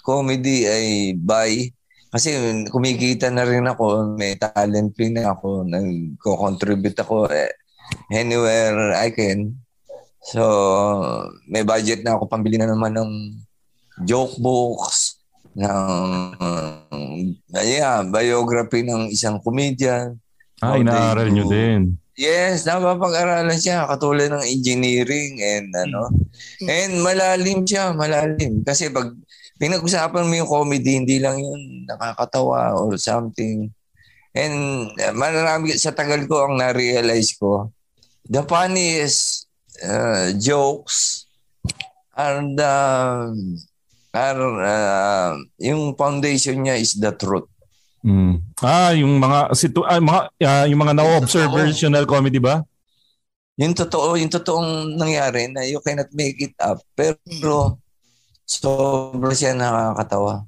comedy ay buy. Kasi kumikita na rin ako, may talent pin na ako, nagko-contribute ako eh, anywhere I can. So, may budget na ako pambili na naman ng joke books, ng yeah, biography ng isang comedian. Ah, inaaral nyo din. Yes, napapag-aralan siya katulad ng engineering and ano. And malalim siya, malalim. Kasi pag pinag-usapan mo yung comedy, hindi lang yun nakakatawa or something. And uh, marami sa tagal ko ang na-realize ko, the funniest uh, jokes are the are uh, yung foundation niya is the truth. Mm. Ah, yung mga situ ah, mga ah, yung mga na-observational comedy ba? Yung totoo, yung totoong nangyari na you cannot make it up. Pero sobra siya nakakatawa.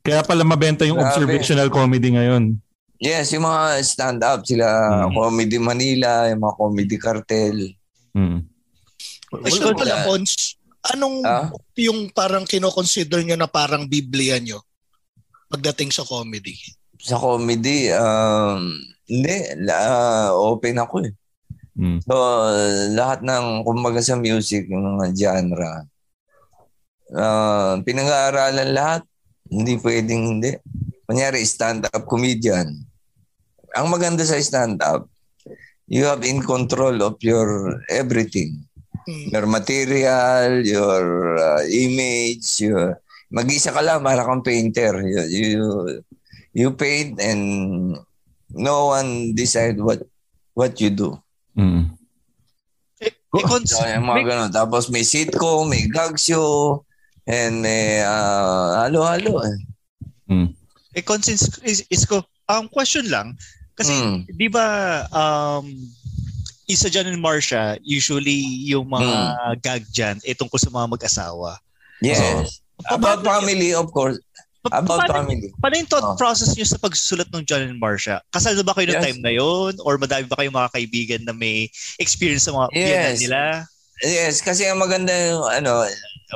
Kaya pala mabenta yung Grabe. observational comedy ngayon. Yes, yung mga stand-up sila, Mm. Comedy Manila, yung mga Comedy Cartel. Mm. Question pala, Pons. Anong Ah? yung parang kinoconsider nyo na parang Biblia nyo pagdating sa comedy? Sa comedy, um, hindi, la- open ako eh. Mm. So, lahat ng, kumbaga sa music, yung mga genre, uh, pinag-aaralan lahat. Hindi pwedeng hindi. Kunyari, stand-up comedian. Ang maganda sa stand-up, you have in control of your everything. Mm. Your material, your uh, image, your... Mag-isa ka lang, para kang painter. You, you, you paint and no one decide what what you do. Mm. Eh, eh, Cons, So, yung mga may- ganun. Tapos may sitcom, may gag show, and may uh, halo-halo. Mm. eh, Cons, is, is, ko, ang question lang, kasi Mm. di ba um, isa dyan in Marcia, usually yung mga Hmm. gag dyan, eh tungkol sa mga mag-asawa. Yes. About family, of course. About paano- family. Paano yung thought Oh. process nyo sa pagsusulat ng John and Marcia? Kasal na ba kayo ng Yes. time na yon Or madami ba kayong mga kaibigan na may experience sa mga Yes. nila? Yes, kasi ang maganda yung ano,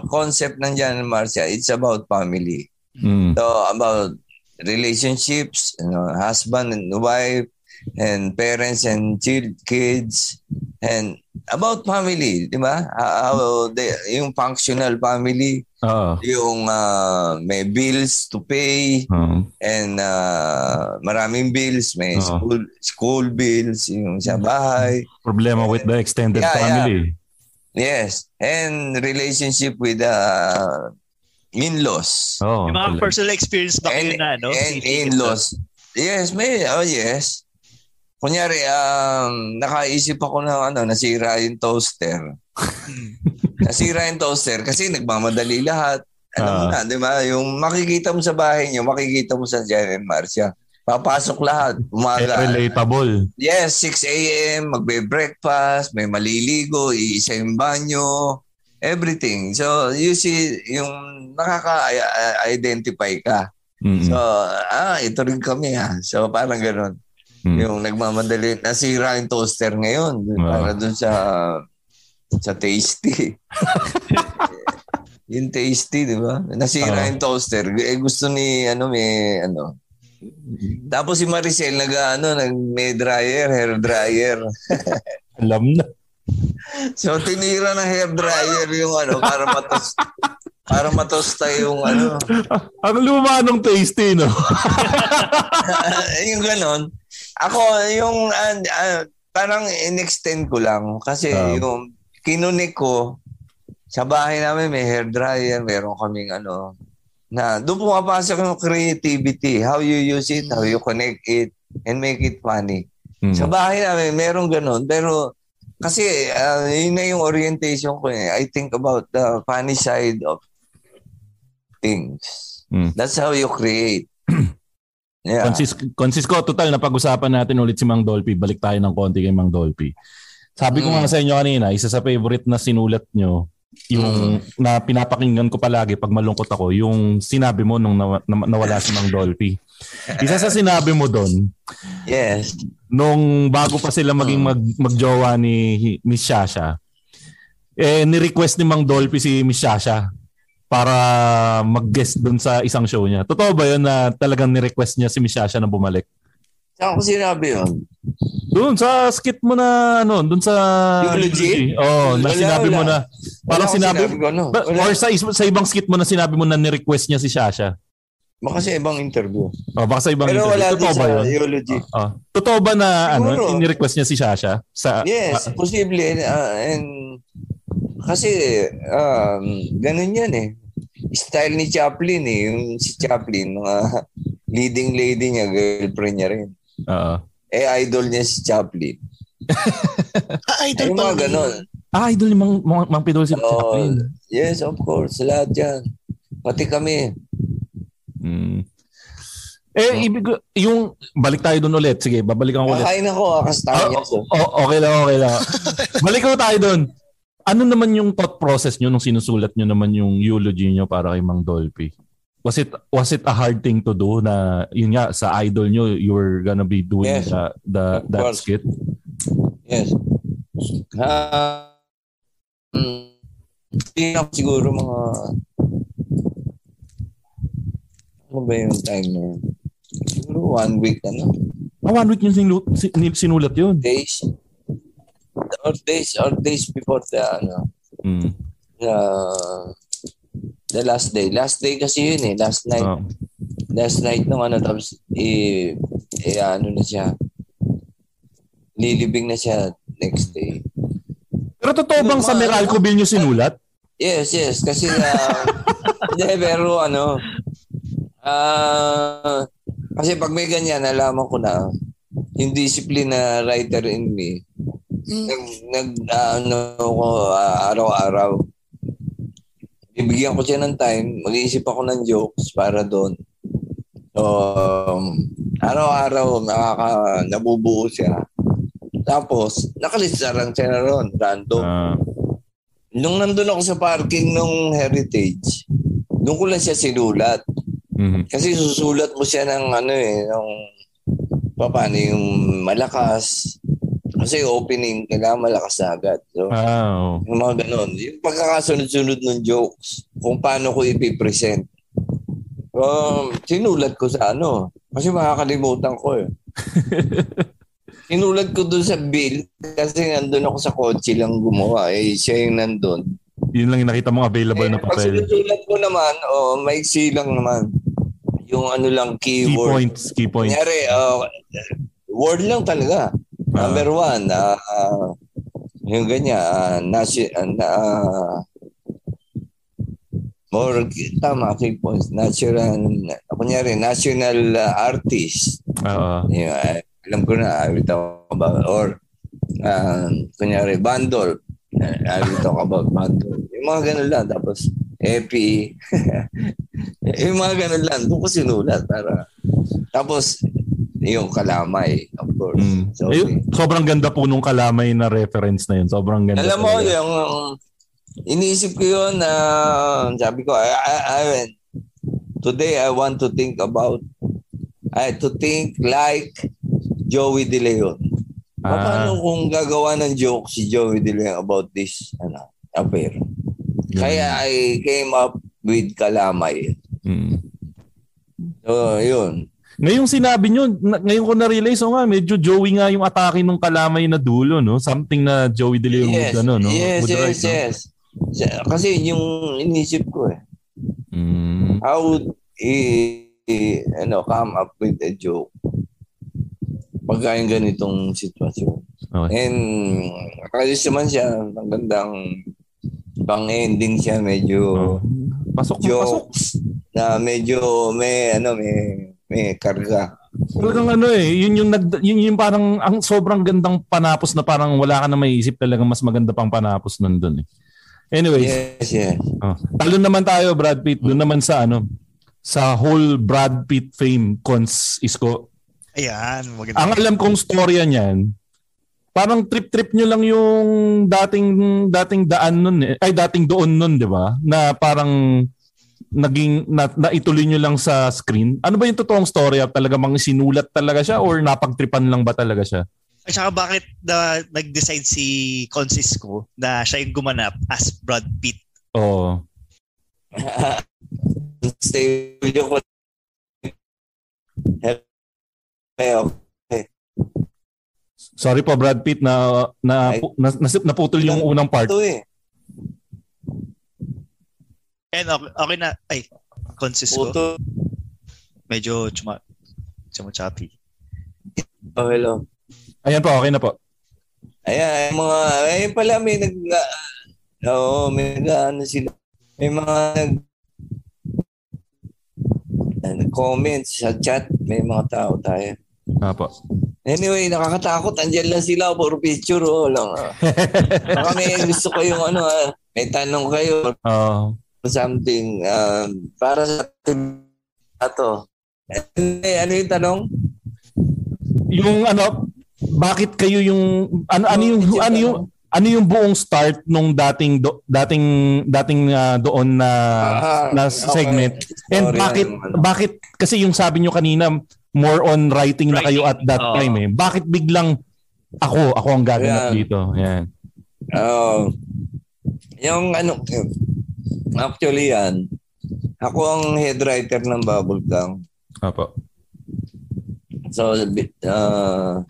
concept ng Jan Marcia, it's about family. Mm. So, about relationships, you know, husband and wife, and parents and child, kids, and about family, di ba? How they, yung functional family, Ah. yung uh, may bills to pay, Ah. and uh, maraming bills, may Oo. school school bills, yung sa bahay. Problema with the extended Yeah, family. Yes, and relationship with uh, in-laws. Oh, Yung mga personal experience ba kayo And, na, no? and in-laws. Yes, may. Oh, yes. Kunyari, um, nakaisip ako na ano, nasira yung toaster. Nasira yung toaster kasi nagmamadali lahat. Alam mo Ah. na, di ba? Yung makikita mo sa bahay niyo, makikita mo sa Jan and Marcia. Papasok lahat. Eh, Umaga. relatable. Yes, 6 a.m., magbe-breakfast, may maliligo, iisa yung banyo, everything. So, you see, yung nakaka-identify ka. Mm. So, ah, ito rin kami ha. So, parang ganun. Mm. Yung nagmamadali, nasira yung toaster ngayon. Ah. Para dun sa sa tasty. yung tasty, di ba? Nasira Ah. yung toaster. Eh, gusto ni, ano, may, ano. Tapos si Maricel, nag, ano, nag, may dryer, hair dryer. Alam na. So, tinira ng hair dryer yung, ano, para matos, para matosta yung, ano, Ang luma nung tasty, no? yung ganon. Ako, yung, ah, ah, parang in-extend ko lang kasi Ah. yung kinunik ko sa bahay namin may hair dryer, meron kaming ano na doon pumapasok yung creativity, how you use it, how you connect it and make it funny. Mm. Sa bahay namin meron ganun pero kasi ah, yun na yung orientation ko eh. I think about the funny side of things. Mm. That's how you create. Yeah. Consis, Consisco, total, napag-usapan natin ulit si Mang Dolphy. Balik tayo ng konti kay Mang Dolphy. Sabi ko Mm. nga sa inyo kanina, isa sa favorite na sinulat nyo, yung na pinapakinggan ko palagi pag malungkot ako, yung sinabi mo nung nawa- na- nawala si Mang Dolphy. Isa sa sinabi mo doon, Yes. nung bago pa sila maging mag, magjowa ni Miss Shasha, eh, ni-request ni Mang Dolphy si Miss Shasha para mag-guest doon sa isang show niya. Totoo ba yun na talagang ni-request niya si Miss Shasha na bumalik? Saan ko sinabi yun? Doon sa skit mo na ano, doon sa Eulogy? Oh, na Wala, sinabi mo wala. na parang akong sinabi, sinabi ko. Ba- Wala. or sa, sa ibang skit mo na sinabi mo na ni-request niya si Shasha. Baka sa ibang interview. Oh, baka sa ibang Pero interview. wala Totoo ba sa yun? eulogy. Oh. Totoo ba na Siguro. ano, ni-request niya si Shasha? Sa, Yes, ah, posible. ah, and kasi um, ganun yan eh. Style ni Chaplin eh. Yung si Chaplin, mga leading lady niya, girlfriend niya rin. oo. Eh, idol niya si Chaplin. Ah, Ay, idol mga ganun. Ah, idol ni Mang, Mang, Mang Pidol si Oh, Chaplin. yes, of course. Lahat yan. Pati kami. Mm. Eh, ibig ko- yung, balik tayo doon ulit. Sige, babalikan ko ulit. Kakain ako, akastahan niya. So. Oh, okay lang, okay lang. Balik ko tayo doon. Ano naman yung thought process nyo nung sinusulat nyo naman yung eulogy nyo para kay Mang Dolphy? Was it was it a hard thing to do na yun nga sa idol nyo you were gonna be doing Yes. the, the that course. skit? Yes. Ah, mm, siguro mga ano ba yung time na yun? Siguro one week, ano? Ah, one week yung sinulat, sinulat yun. Days. Or days, or days before the, ano, Mm. the, the last day. Last day kasi yun eh. Last night. Ah. Last night nung ano, tapos, eh, eh, ano na siya. Lilibing na siya next day. Pero totoo bang sa Meralco Bill nyo sinulat? Yes, yes. Kasi, uh, hindi, pero ano, ah, kasi pag may ganyan, nalaman ko na, yung discipline na writer in me, nag, nag ah, ano ko, ah, araw-araw, bibigyan ko siya ng time, mag-iisip ako ng jokes para doon. So, um, araw-araw, nakaka, nabubuo siya. Tapos, nakalista lang siya na ron, random. Ah. Nung nandun ako sa parking ng Heritage, doon ko lang siya sinulat. Mhm. Kasi susulat mo siya ng ano eh, ng paano yung malakas. Kasi opening, kailangan malakas na agad. So, Ah, oo. yung mga ganon. Yung pagkakasunod-sunod ng jokes, kung paano ko ipipresent. Um, sinulat ko sa ano, kasi makakalimutan ko eh. sinulat ko doon sa bill kasi nandun ako sa kotse lang gumawa. Eh, siya yung nandun. Yun lang yung nakita mong available na Eh, Pag papel. sinusulat ko naman, oh, maiksi lang naman. Yung ano lang, Key keyword. points, key points. Kunyari, oh, word lang talaga. Ah. Number one, ah, ah, yung ganyan, uh, nasi, ah, na, ah, more, tama, key points, natural, kunyari, national ah, artist. Oo. Yung, ah, alam ko na, I will talk about, or, ah, kunyari, bundle. I will talk about bundle. Yung mga ganun lang. Tapos, epi. yung mga ganun lang. Doon ko sinulat. Para, tapos, yung kalamay, of course. Mm. So, Eh, sobrang ganda po nung kalamay na reference na yun. Sobrang ganda. alam mo, talaga. yung, iniisip ko yun na, sabi ko, I, I, I- today I want to think about, I to think like Joey De Leon. Ah. Paano kung gagawa ng joke si Joey De Leon about this ano, affair? Kaya I came up with Kalamay. Mm. So, yun. Ngayong sinabi nyo, ngayon ko na-realize, oh nga, medyo Joey nga yung atake ng kalamay na dulo, no? Something na Joey De Leon Yes, would, ano, no? yes, would yes, no? yes. Sa- Kasi yung inisip ko eh. Mm. How would he, he, ano, come up with a joke pagka yung ganitong sitwasyon? Okay. And ayos naman siya. Magandang pang-ending siya. Medyo Oh. Pasok mo, pasok. jokes na medyo may ano may may karga. Talagang ano eh, yun yung nag yun yung parang ang sobrang gandang panapos na parang wala ka na maiisip talaga mas maganda pang panapos nandun eh. Anyways, Yes, yes. oh, talo naman tayo Brad Pitt doon naman sa ano sa whole Brad Pitt fame cons isko. Ayan, maganda. Ang alam kong storya niyan, parang trip-trip nyo lang yung dating dating daan nun eh. Ay dating doon nun, 'di ba? Na parang naging na, naituloy nyo lang sa screen. Ano ba yung totoong storya? Talaga mang sinulat talaga siya or napagtripan lang ba talaga siya? At saka bakit na, nag-decide si Concisco na siya yung gumanap as Brad Pitt? Oo. Studio ko. Hey, okay. Sorry po Brad Pitt na na, na, na naputol yung unang part. Ito eh. And okay, okay na, ay, Concisco. Puto. Medyo chuma, chuma-choppy. Oh, hello. Ayan po, okay na po. Ayan, ay, mga, ayun pala may nag, oo, may nag, ano sila, may mga nag, ano, comments sa chat, may mga tao tayo. Ah, po. Anyway, nakakatakot. Andyan lang sila, puro picture. Oh, lang. ah. Baka may gusto ko yung ano, ah, may tanong kayo Oo. or something um, para sa ato. Eh, ano yung tanong? Yung ano, bakit kayo yung ano ano yung ano yung ano yung buong start nung dating do, dating dating ah, doon na Ah, na okay. segment and Sorry, bakit ano. bakit kasi yung sabi nyo kanina more on writing, na kayo at that Oo. time eh bakit biglang ako ako ang gaganap Ayan. dito yan Oh, yung ano, actually yan, ako ang head writer ng Bubble Gang. Apo. So, uh,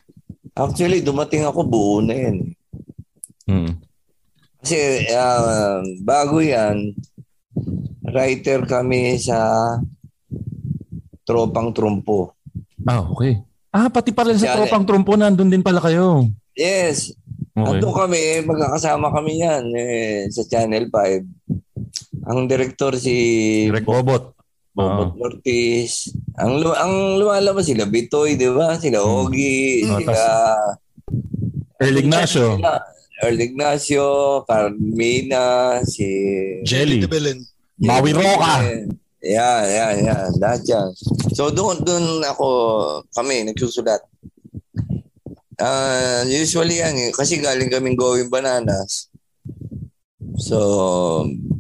actually, dumating ako buo na yan. Hmm. Kasi ah, bago yan, writer kami sa Tropang Trumpo. Ah, okay. Ah, pati pala sa Yan, tropang trumpo nandun din pala kayo. Yes, Okay. Andun kami, magkakasama kami yan eh, sa Channel 5. Ang director si Direct Bobot. Bobot Ortiz. Ang, lu- ang lumalabas sila, Bitoy, di ba? Sila Hmm. Ogie, Oh, sila... Earl Ignacio. Earl Ignacio, Carmina, si... Jelly. De Belen. Maui Roca. Yeah, yeah, yeah. Lahat yan. So doon doon ako kami nagsusulat. Ah, usually yan eh, kasi galing kaming Going Bananas. So,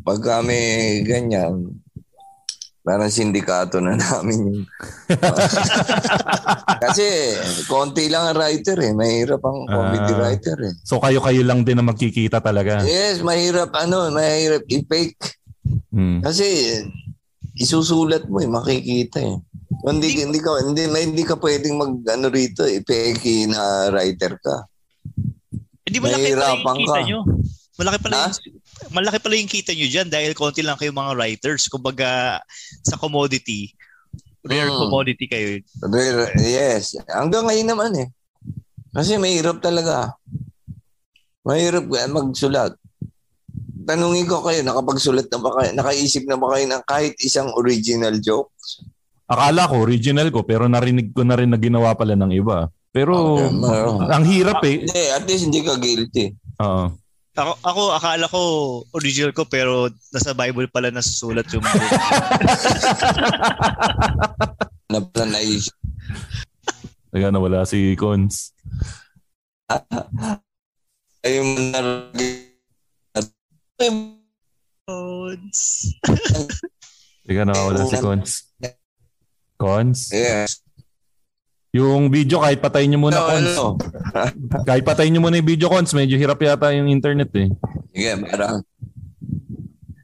pag kami ganyan, parang sindikato na namin. kasi konti lang ang writer eh. Mahirap ang comedy Ah. writer eh. So kayo-kayo lang din na magkikita talaga. Yes, mahirap ano, mahirap i-fake. Hmm. Kasi isusulat mo eh, makikita eh. Hindi, hindi ka hindi hindi ka pwedeng mag ano rito eh, peki na writer ka. Hindi malaki pala yung kita nyo. Malaki pala Ha? yung, malaki pala yung kita nyo dyan dahil konti lang kayo mga writers. Kumbaga sa commodity, rare Mm. commodity kayo. Pero, yes, hanggang ngayon naman eh. Kasi mahirap talaga. Mahirap eh, magsulat. Tanungin ko kayo, nakapagsulat na ba kayo? Nakaisip na ba kayo ng kahit isang original joke? Akala ko original ko pero narinig ko na rin na ginawa pala ng iba. Pero Okay, ma- ang hirap eh. Hindi, at least hindi ka guilty. Oo. Ako, ako akala ko original ko pero nasa Bible pala nasusulat yung Na pala naisip. Taga nawala si Cons. Ayun na bones. Taga nawala si Cons. Cons? Yes. Yung video kahit patayin nyo muna No, Cons. ano? Kahit patayin nyo muna yung video Cons, medyo hirap yata yung internet eh. Sige, parang.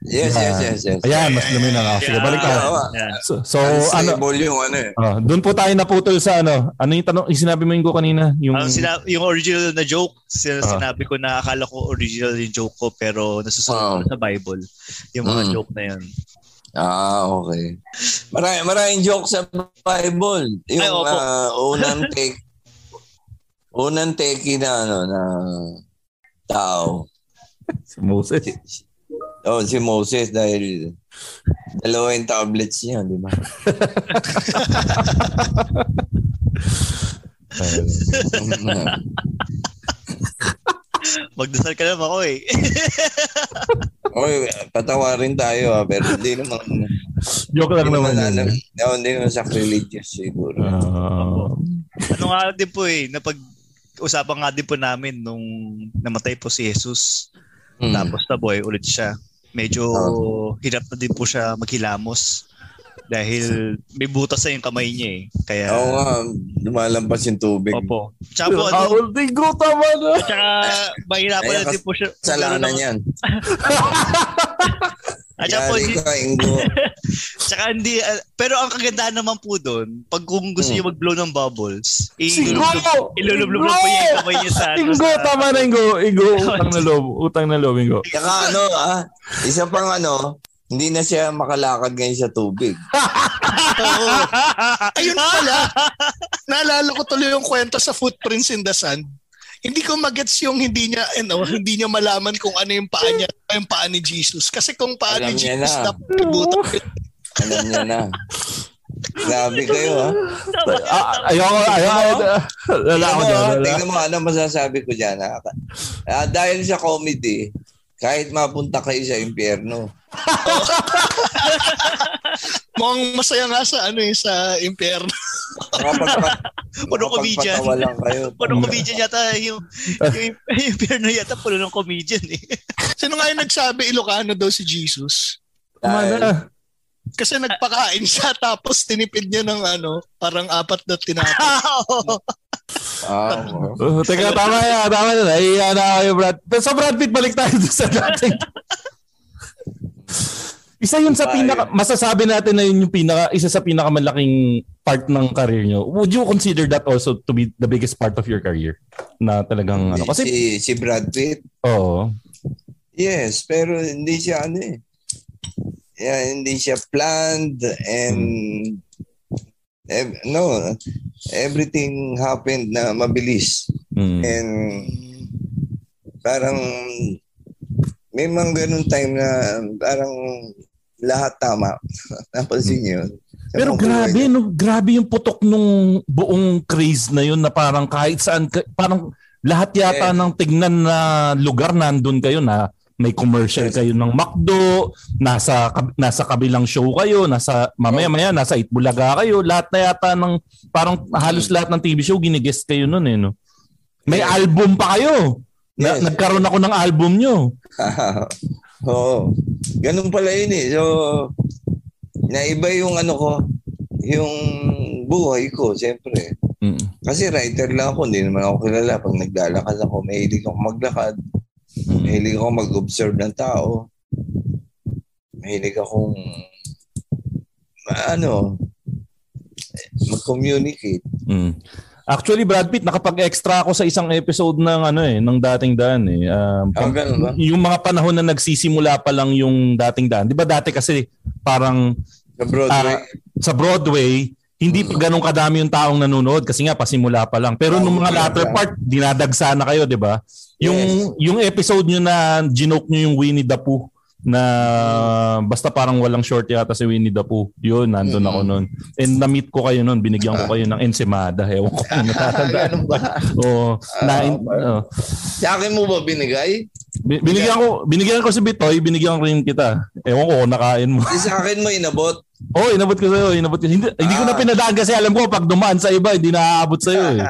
Yes, yes, yes, yes. Ayan, mas lumin na nga. Sige, balik. Tama. Yeah. So, so ano, yung ano eh. ah, doon po tayo naputol sa ano. Ano yung tanong, yung sinabi mo yung ko kanina? Yung, Ang sina- yung original na joke, sin- Ah. sinabi ko na akala ko original yung joke ko pero nasusunod Ah. sa Bible yung mga Mm. joke na yun. Ah, okay. Marami, maraming joke sa Bible. Yung Ay, opo. ah, unang take. unang teki na ano na tao. Si Moses. Oh, si Moses dahil dalawa yung tablets niya, di ba? Magdasal ka naman ako eh. Okay, patawarin tayo ah, pero hindi naman Joke lang hindi naman. ano, no, hindi naman sacrilegious siguro. Ah. ano nga din po eh, napag usapan nga din po namin nung namatay po si Jesus. Hmm. Tapos nabuhay ulit siya. Medyo hirap na din po siya maghilamos dahil may butas sa yung kamay niya eh. Kaya, Oo nga, lumalampas yung tubig. opo. Tsaka po, ano, Raul Tigro, tama na. at saka mahirapan Kaya na din po siya. Kasalanan yan. At saka po, Yari hindi- ka, Ingo. Tsaka hindi, ah, pero ang kagandahan naman po doon, pag kung gusto Hmm. niyo mag-blow ng bubbles, Ingo! ilulublog lang po niya yung kamay niya sa ano. Ingo, sa- tama na Ingo. Ingo, utang na loob. Utang na loob, Ingo. Saka ano ah, isa pang ano, hindi na siya makalakad ngayon sa tubig. Oo. Ayun pala. Naalala ko tuloy yung kwento sa Footprints in the Sand. Hindi ko magets yung hindi niya ano, hindi niya malaman kung ano yung paa niya, yung paa ni Jesus. Kasi kung paa Alam ni Jesus na. na pibutan Alam niya na. Grabe kayo ah. Ah, ayoko, ayoko. Tingnan mo, dyan. tingnan mo ano masasabi ko dyan. ah. Ah, dahil sa comedy, kahit mapunta kayo sa impyerno. Mukhang masaya nga sa ano eh, sa impyerno. Puno comedian. lang kayo. Puno comedian yata yung yung, yung Pierno yata puno ng comedian eh. Sino nga yung nagsabi Ilocano daw si Jesus? Tama na. Kasi nagpakain siya tapos tinipid niya ng ano, parang apat na tinapos. Ah. Oh, teka, tama yan. Tama na. Naiiya na kayo, Brad. Pero sa Brad Pitt, balik tayo doon sa dating. isa yun sa pinaka, masasabi natin na yun yung pinaka, isa sa pinakamalaking part ng career nyo. Would you consider that also to be the biggest part of your career? Na talagang ano? Kasi, si, si Brad Pitt, oo. yes, pero hindi siya ano eh. Yeah, hindi siya planned and ev- no, everything happened na mabilis. Mm. And parang may mga ganun time na parang lahat tama. Napansin niyo yun? Pero grabe, no? Grabe yung putok nung buong craze na yun na parang kahit saan, parang lahat yata Yes. ng tignan na lugar nandun kayo na may commercial kayo ng McDo, nasa nasa kabilang show kayo, nasa mamaya-maya nasa Itbulaga kayo, lahat na yata ng parang halos lahat ng TV show ginigest kayo noon eh no. May Yes. album pa kayo. Na, Yes. Nagkaroon ako ng album nyo. Oo. Ganun pala yun eh. So, naiba yung ano ko, yung buhay ko, siyempre. Mm. Kasi writer lang ako, hindi naman ako kilala. Pag naglalakad ako, mahilig ako maglakad. Mahilig ako mag-observe ng tao. Mahilig akong ano, mag-communicate. Mm. Actually, Brad Pitt, nakapag-extra ako sa isang episode ng ano eh, ng dating daan eh. Um, Ah, ganun ba? yung mga panahon na nagsisimula pa lang yung dating daan. 'Di ba dati kasi parang Sa Broadway. ah, sa Broadway, hindi pa ganun kadami yung taong nanonood kasi nga pasimula pa lang. Pero nung mga Oh, latter part, dinadagsa na kayo, 'di ba? Yung yung episode nyo na ginoke nyo yung Winnie the Pooh na basta parang walang short yata si Winnie the Pooh. Yun, nandun ako noon. And na-meet ko kayo noon, binigyan ko kayo ng ensimada. Ewan ko kung natatandaan. Ganun ba? Oo. na, oh. Sa akin mo ba binigay? Bi- binigyan ko binigyan ko si Bitoy, binigyan ko rin kita. Ewan ko kung nakain mo. Sa akin mo inabot. Oh, inabot ko sa'yo, inabot ko. Hindi, hindi ko na Ah. pinadaan kasi alam ko pag dumaan sa iba, hindi na aabot sa'yo eh.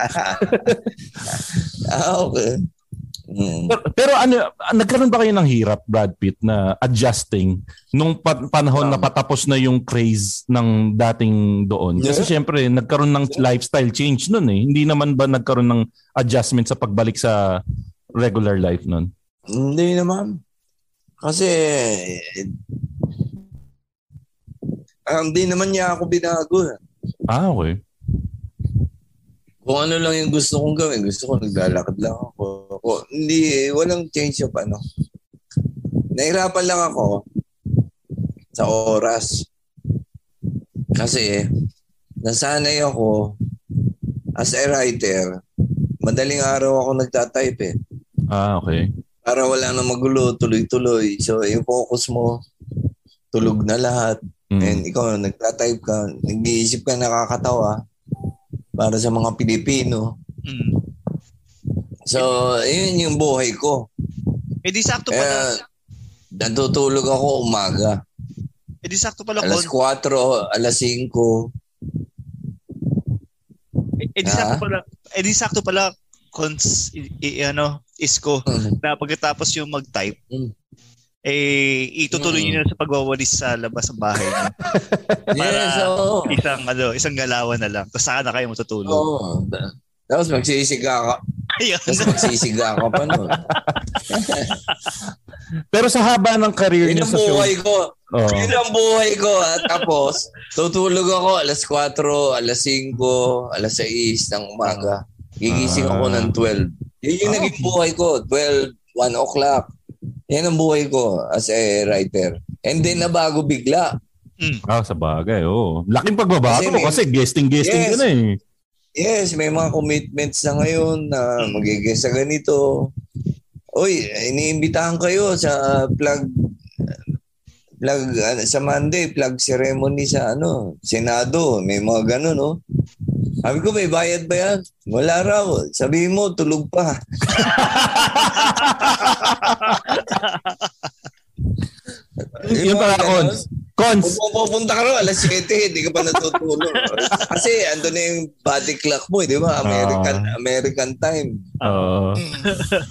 ah, okay. Mm. Pero, pero ano, nagkaroon ba kayo ng hirap, Brad Pitt, na adjusting nung pa- panahon na patapos na yung craze ng dating doon? Kasi Yeah. syempre, nagkaroon ng lifestyle change nun eh. Hindi naman ba nagkaroon ng adjustment sa pagbalik sa regular life nun? Hindi naman. Kasi ah, hindi naman niya ako binago. eh. Ah, okay. Kung ano lang yung gusto kong gawin, gusto ko naglalakad lang ako. Ko, hindi, walang change of ano. Nahirapan lang ako sa oras. Kasi nasanay ako as a writer madaling araw ako nagtatype eh. Ah, okay. Para wala na magulo, tuloy-tuloy. So, yung focus mo, tulog na lahat. Mm. And ikaw, nagtatype ka, nag-iisip ka nakakatawa para sa mga Pilipino. Mm. So, yun yung buhay ko. Eh di sakto pala. Eh, natutulog ako umaga. eh di sakto pala Alas kon. 4, alas 5. Eh, eh di sakto pala. Eh di sakto pala cons i, i- ano isko na pagkatapos yung mag-type Mm. Eh itutuloy Mm. niyo na sa pagwawalis sa labas ng bahay niyo. Yes, oo. isang ano, isang galawan na lang. Tapos saka na kayo matutulog. Oo. Tapos magsisiga ka. Ayun. Tapos magsisiga ka pa nun. Pero sa haba ng career niyo sa show. buhay ko. Oo. Yun ang buhay ko. At tapos, tutulog ako alas 4, alas 5, alas 6 ng umaga. Gigising ako ng 12. Yun yung Ah, naging buhay ko. 12, 1 o'clock. Yan ang buhay ko as a writer. And then nabago bigla. Mm. Ah, sa bagay, oo. Laking pagbabago Kasi mo may- kasi guesting-guesting Yes. ka na eh. Yes, may mga commitments na ngayon na magiging sa ganito. Uy, iniimbitahan kayo sa plug plug ano, sa Monday, plug ceremony sa ano, Senado. May mga ganun, no? Sabi ko, may bayad ba yan? Wala raw. Sabi mo, tulog pa. Yun Yung pala, Cons. Cons. Kung pupunta ka raw, alas 7, hindi ka pa natutulog. Kasi ando na yung body clock mo, eh, di ba? American American time. Oo.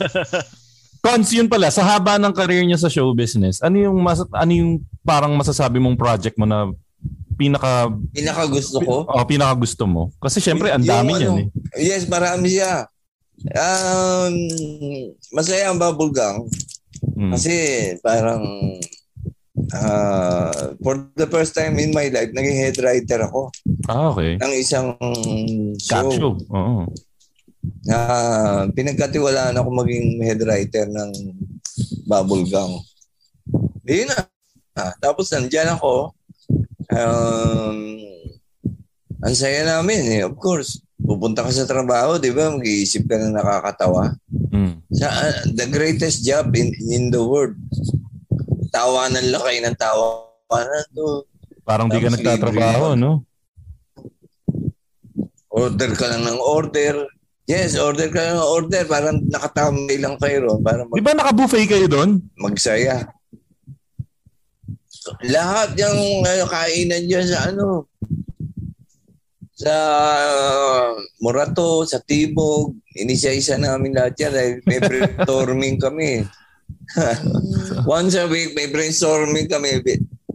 Cons, yun pala, sa haba ng career niya sa show business, ano yung, mas, ano yung parang masasabi mong project mo na pinaka Pinaka gusto ko. oh, pinaka gusto mo? Kasi syempre ang dami ano, niyan eh. Yes, marami siya. Um, masaya ang bubble gang Mm. kasi parang ah, for the first time in my life, naging head writer ako Ah, okay. ng isang show show. Oo. na pinagkatiwalaan ako maging head writer ng bubble gang. Yun na. Ah, tapos nandyan ako. Um, ang saya namin eh, of course. Pupunta ka sa trabaho, di ba? Mag-iisip ka na nakakatawa. Mm. Sa, ah, the greatest job in in the world. Tawanan lang kayo ng tawanan to. Parang di ka Tapos nagtatrabaho, no? Order ka lang ng order. Yes, order ka lang ng order. Parang nakatambay lang kayo ron para Di mag- ba naka-buffet kayo doon? magsaya. Lahat yung ano, kainan dyan sa ano, sa Morato, sa Tibog, inisa-isa namin lahat yan dahil may brainstorming kami. Once a week, may brainstorming kami.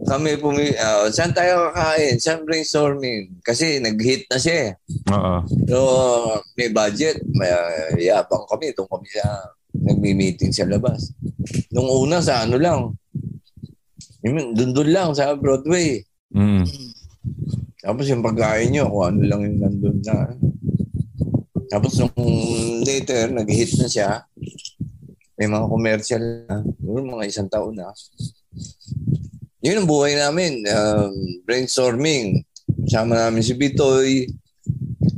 Kami pumi... ah, saan tayo kakain? Saan brainstorming? Kasi nag-hit na siya eh. Oo. So, may budget. May uh, yabang kami. Doon kami sa nagmi-meeting sa labas. Nung una sa ano lang. Doon doon lang sa Broadway. Mm. Tapos yung pagkain nyo, kung ano lang yung nandun na. Tapos nung later, nag-hit na siya. May mga commercial na. Siguro mga isang taon na. Yun ang buhay namin. Um, brainstorming. Kasama namin si Bitoy,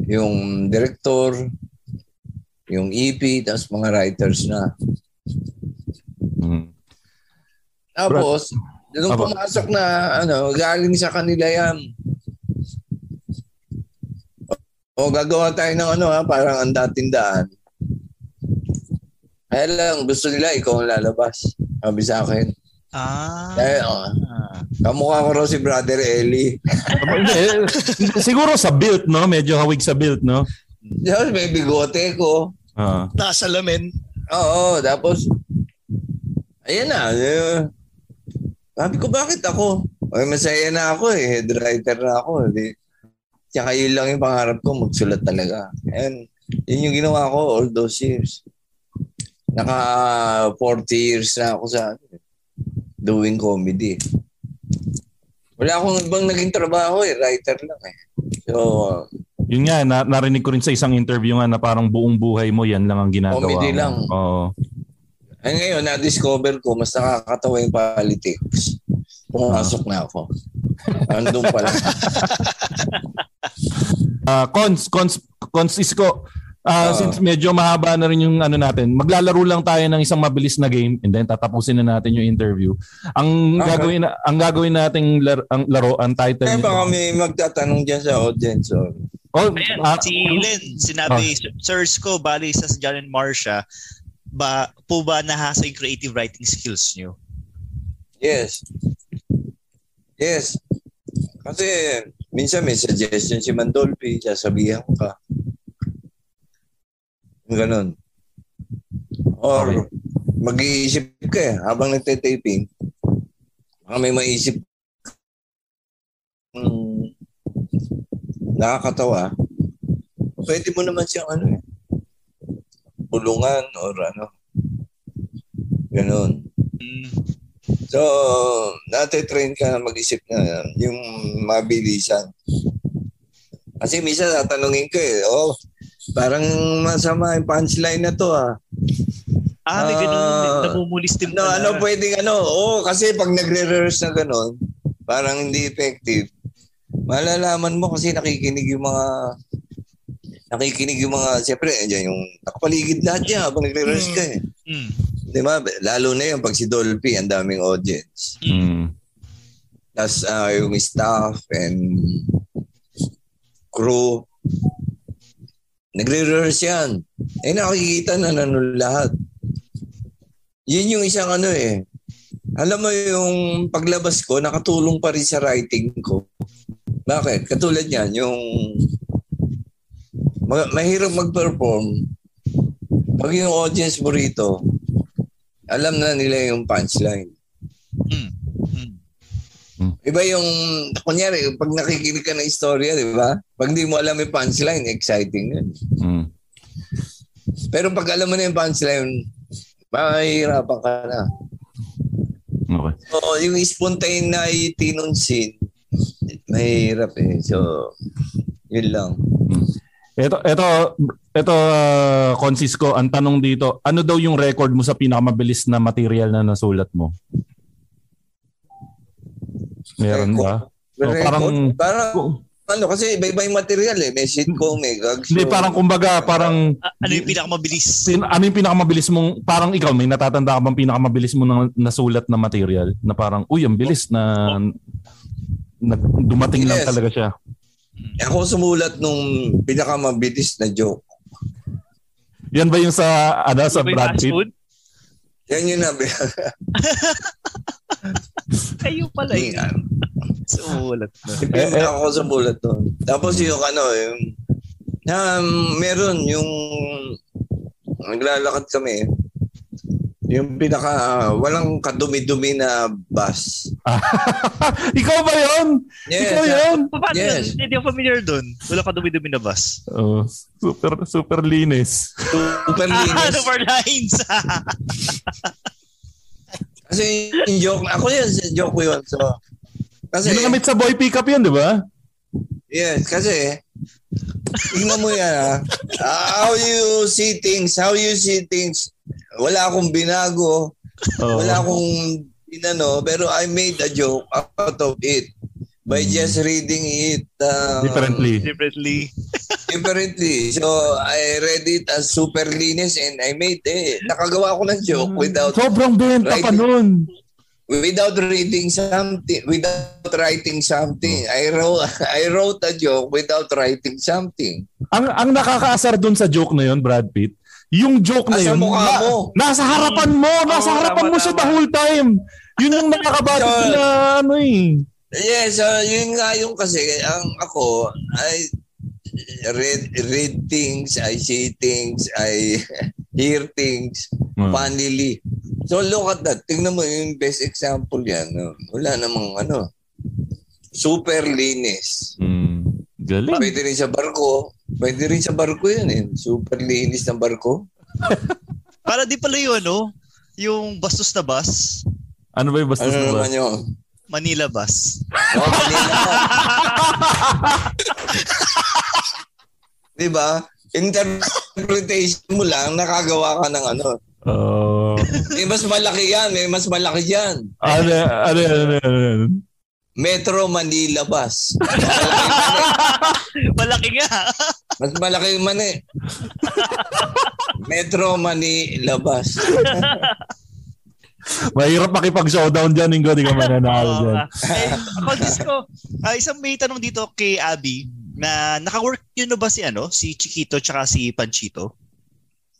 yung director, yung EP, tapos mga writers na. Mm. Tapos, nung Aba. pumasok na, ano, galing sa kanila yan. O, gagawa tayo ng ano ha, parang ang dating daan. Kaya lang, gusto nila ikaw ang lalabas. Sabi sa akin. Ah. Kaya, oh, kamukha ko raw si Brother Eli. Eh, Siguro sa build, no? Medyo hawig sa build, no? Tapos may bigote ko. Ah. Nasa lamin. Oo, tapos, ayan na. Eh, sabi ko, bakit ako? Ay, masaya na ako eh. Head writer na ako. Di, tsaka yun lang yung pangarap ko, magsulat talaga. And yun yung ginawa ko all those years. Naka 40 years na ako sa doing comedy. Wala akong ibang naging trabaho eh. Writer lang eh. So, Yun nga, na, narinig ko rin sa isang interview nga na parang buong buhay mo yan lang ang ginagawa Comedy lang. Oo. Ay ngayon, na-discover ko, mas nakakatawa yung politics. Pumasok na ako. Andun pala. Ah, cons, cons, cons isko. Ah, Oo. since medyo mahaba na rin yung ano natin, maglalaro lang tayo ng isang mabilis na game and then tatapusin na natin yung interview. Ang Okay. gagawin na, ang gagawin nating lar- ang laro, ang title Eh, baka may magtatanong dyan sa audience. Oh. Oh, Ayan, ah, si Len, sinabi, Sirs ko, bali sa John and Marcia, ba, po ba nahasa yung creative writing skills nyo? Yes. Yes. Kasi minsan may suggestion si Mandolfi, sasabihan ko ka. Ganon. Or Okay. mag-iisip ka eh, habang nagte-taping. Baka may maisip mm, nakakatawa. Pwede mo naman siyang ano eh, bulungan or ano. Ganon. Mm, So, nate-train ka na mag-isip na yung mabilisan. Kasi minsan tatanungin ko eh, oh, parang masama yung punchline na to ah. ah, may ganun, Ah, namumulis din No, pala. ano pwedeng ano, oh, kasi pag nagre-rehearse na ganun, parang hindi effective. Malalaman mo kasi nakikinig yung mga nakikinig yung mga, siyempre, andyan yung nakapaligid lahat yan habang nagre-rehearse ka eh. Mm, Di ba? Lalo na yung pag si Dolphy, ang daming audience. mm, Tapos ah, yung staff and crew. Nagre-rehearse yan. Eh nakikita na nanon lahat. Yun yung isang ano eh. Alam mo yung paglabas ko, nakatulong pa rin sa writing ko. Bakit? Katulad yan, yung ma- mahirap mag-perform. Pag yung audience mo rito, alam na nila yung punchline. mm, mm. Iba yung, kunyari, pag nakikinig ka ng istorya, di ba? Pag hindi mo alam yung punchline, exciting yun. mm. Pero pag alam mo na yung punchline, mahihirapan ka na. Okay. So, yung spontaneity nung scene, mahirap eh. So, yun lang. Ito, ito, ito, uh, Consisco, ang tanong dito, ano daw yung record mo sa pinakamabilis na material na nasulat mo? Meron ba? Record, Oh, parang- parang, ano, kasi iba-iba yung material eh. May sitcom, may gag show. Hindi, parang kumbaga, parang, Ah, ano yung pinakamabilis? sin, ano yung pinakamabilis mong, parang ikaw, may natatanda ka bang pinakamabilis mo na nasulat na material? Na parang, uy, ang bilis na, na dumating lang Yes. talaga siya. Ako sumulat nung pinakamabilis na joke. Yan ba yung sa, ano, sa Brad Pitt? Yan yun na. Kayo pala yun. Na. Eh, eh. ako sumulat nun. Tapos yung ano, yung, na, meron yung naglalakad kami. Yung pinaka, walang kadumi-dumi na bus. ikaw ba yun? Yes. Ikaw yun? Paano Yes. yun? Hindi ako familiar doon. Wala ka dumi-dumi na bus. Oh, super, super linis. Super Ah, linis. super lines. Kasi yung joke, ako yun, joke ko yun. So, kasi, Ginamit sa boy pickup yun, di ba? yes, kasi, tingnan mo yan ha. How you see things, how you see things. Wala akong binago. Oo. Wala akong inano, pero I made a joke out of it by just reading it um, Differently. Differently. differently. So, I read it as super linis and I made eh, nakagawa ko ng joke without Sobrang benta pa nun. without reading something, without writing something. I wrote I wrote a joke without writing something. Ang ang nakakaasar dun sa joke na yun, Brad Pitt, yung joke na yun, na- mo. nasa harapan mo, nasa Oo, harapan tama, mo siya tama. the whole time. Yun yung nakakabatik So- na ano eh. Yes, uh, yun nga yung kasi ang ako I read read things, I see things, I hear things Hmm. funnily. So look at that. Tingnan mo yung best example yan. no? Wala namang ano. Super linis. Mm, galing. Pwede rin sa barko. Pwede rin sa barko yun eh. Super linis ng barko. Para di pala yun, ano? Yung bastos na bus. Ano ba yung bastos Ano na naman yun? Manila bus. Oh, Manila. Di ba? Interpretation mo lang, nakagawa ka ng ano. Oh. May mas malaki yan, may mas malaki yan. ano, ano, ano, ano, ano. Metro Manila bus. Malaki nga. Mas malaki yung mani. Metro Mani labas. Mahirap makipag-showdown dyan, Ingo. Di ka mananalo dyan. nga. eh, ako disco, ah, isang may tanong dito kay Abby na naka-work yun na ba si ano, si Chiquito tsaka si Panchito?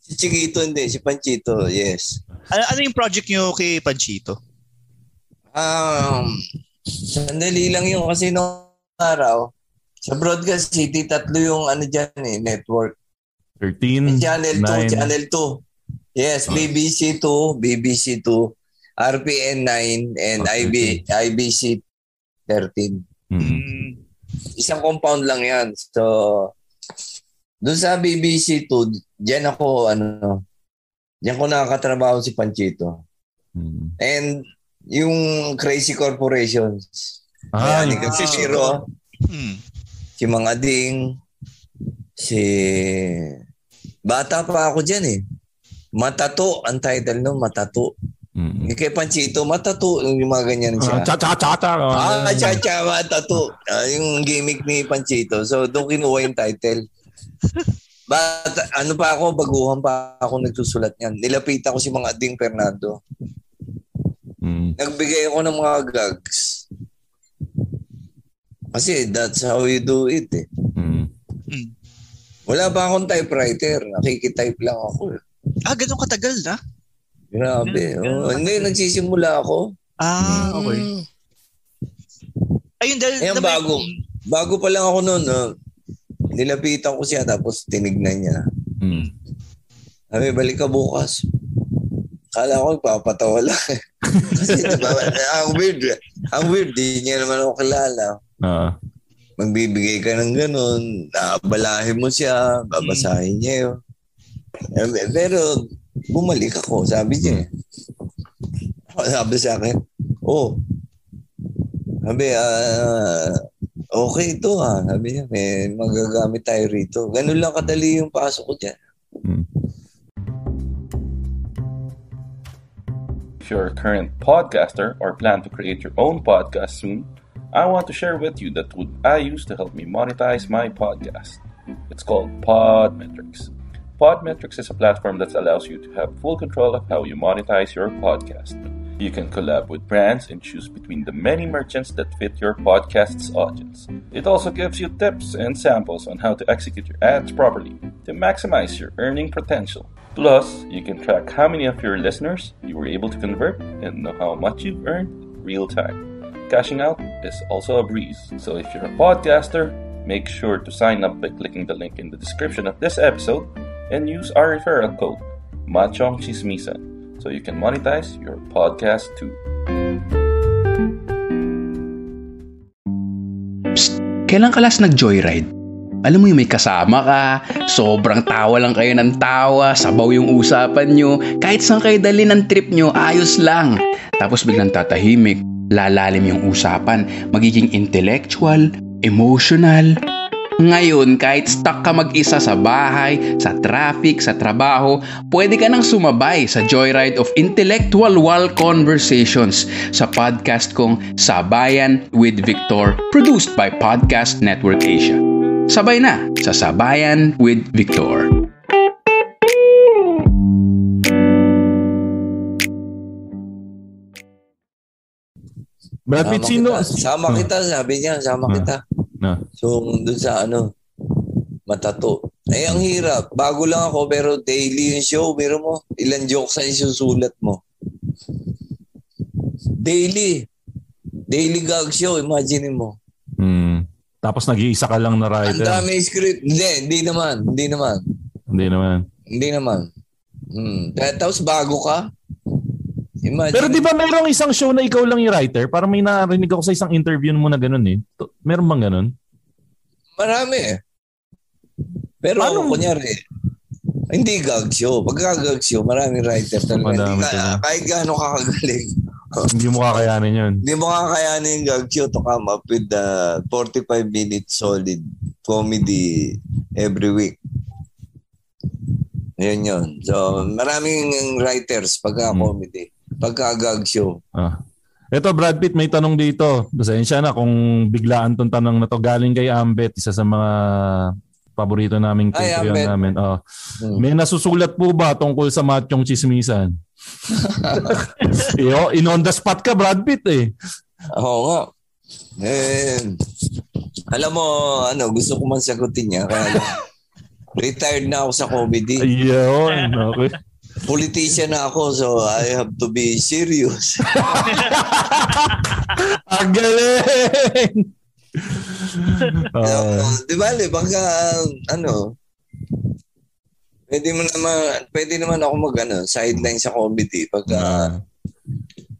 Si Chiquito hindi, si Panchito, yes. Ano, ano yung project nyo kay Panchito? Um, sandali lang yung kasi nung araw, sa Broadcast City, tatlo yung ano dyan eh, network. 13, Channel 2, 9. Channel 2. Yes, BBC 2, BBC 2, RPN 9, and IB, IBC 13. Mm. Mm, Isang compound lang yan. So, doon sa BBC 2, dyan ako, ano, dyan ko nakakatrabaho si Panchito. Mm. And yung Crazy Corporations, Ah, yan, yung- yung si Shiro, mm, si Mang Ading, si... Bata pa ako dyan eh. Matato, ang title no, Matato. Mm. Yung kay Panchito, Matato, yung mga ganyan siya. Ah, cha cha cha cha. Ah, cha cha Matato. Ah, yung gimmick ni Panchito. So, doon kinuha yung title. But, ano pa ako, baguhan pa ako nagsusulat niyan. Nilapitan ko si Mang Ading Fernando. Mm. Nagbigay ako ng mga gags. Kasi that's how you do it eh. Mm. mm. Wala pa akong typewriter. Nakikitype lang ako. eh. Ah, ganun katagal na? Grabe. Ganun- Oh, hindi, nagsisimula ako. Ah, okay. Mm. Ayun, dahil... Ayan, bago. Bago pa lang ako noon. Oh, nilapitan ko siya tapos tinignan niya. Mm. Sabi, balik ka bukas. Kala ko papatawa lang. Kasi diba, ang weird. Ang weird. Di niya naman ako kilala. Ah. Magbibigay ka ng ganun. Naabalahin mo siya. Babasahin niya yun. Eh, Pero bumalik ako. Sabi niya. Sabi sa akin, oh, sabi, ah, okay ito ha. Sabi niya, may magagamit tayo rito. Ganun lang kadali yung pasok ko dyan. Mm. If you're a current podcaster or plan to create your own podcast soon, I want to share with you the tool I use to help me monetize my podcast. It's called Podmetrics. Podmetrics is a platform that allows you to have full control of how you monetize your podcast. You can collab with brands and choose between the many merchants that fit your podcast's audience. It also gives you tips and samples on how to execute your ads properly to maximize your earning potential. Plus, you can track how many of your listeners you were able to convert and know how much you've earned real time. Cashing out is also a breeze. So if you're a podcaster, make sure to sign up by clicking the link in the description of this episode and use our referral code Machong Chismisan so you can monetize your podcast too. Psst, kailan ka nag-joyride? Alam mo yung may kasama ka, sobrang tawa lang kayo ng tawa, sabaw yung usapan nyo, kahit saan kayo dali ng trip nyo, ayos lang. Tapos biglang tatahimik, lalalim yung usapan, magiging intellectual, emotional. Ngayon, kahit stuck ka mag-isa sa bahay, sa traffic, sa trabaho, pwede ka nang sumabay sa joyride of intellectual wall conversations sa podcast kong Sabayan with Victor, produced by Podcast Network Asia. Sabay na sa Sabayan with Victor. Brad Pitt, Sama sino? kita. Sama kita, sabi niya, sama Ah. kita. So, dun sa ano, matato. Eh, ang hirap. Bago lang ako, pero daily yung show. Biro mo, ilan jokes ang isusulat mo. Daily. Daily gag show, imagine mo. Mm. Tapos nag-iisa ka lang na Ang writer. dami script. Hindi, hindi naman. Hindi naman. Hindi naman. Hindi naman. Hmm. Tapos bago ka, imagine. Pero di ba mayroong isang show na ikaw lang yung writer? Parang may narinig ako sa isang interview mo na ganun eh. Meron bang ganun? Marami eh. Pero Paano- kunyari, hindi gag show. Pagka gag show, maraming writer talaga. Madami Hindi ka, talaga. kahit gaano ka kagaling, Hindi mo kakayanin yun. hindi mo kakayanin yung gag show to come up with the 45 minute solid comedy every week. Yun yun. So, maraming writers pagka Hmm. comedy. Pagka gag show. Ah. Ito, Brad Pitt, may tanong dito. Pasensya na kung biglaan tong tanong na to. Galing kay Ambet, isa sa mga paborito naming Patreon namin. Oh. Hmm. May nasusulat po ba tungkol sa machong chismisan? Yo, in on the spot ka, Brad Pitt eh. Oo nga. Eh, alam mo, ano, gusto ko man sagutin niya. Kaya retired na ako sa comedy. Ayun, okay. Politician na ako, so I have to be serious. Ang galing! Ah, Uh, di ba, li, baka, ano, pwede mo naman, pwede naman ako mag, ano, sideline sa comedy pagka, ah,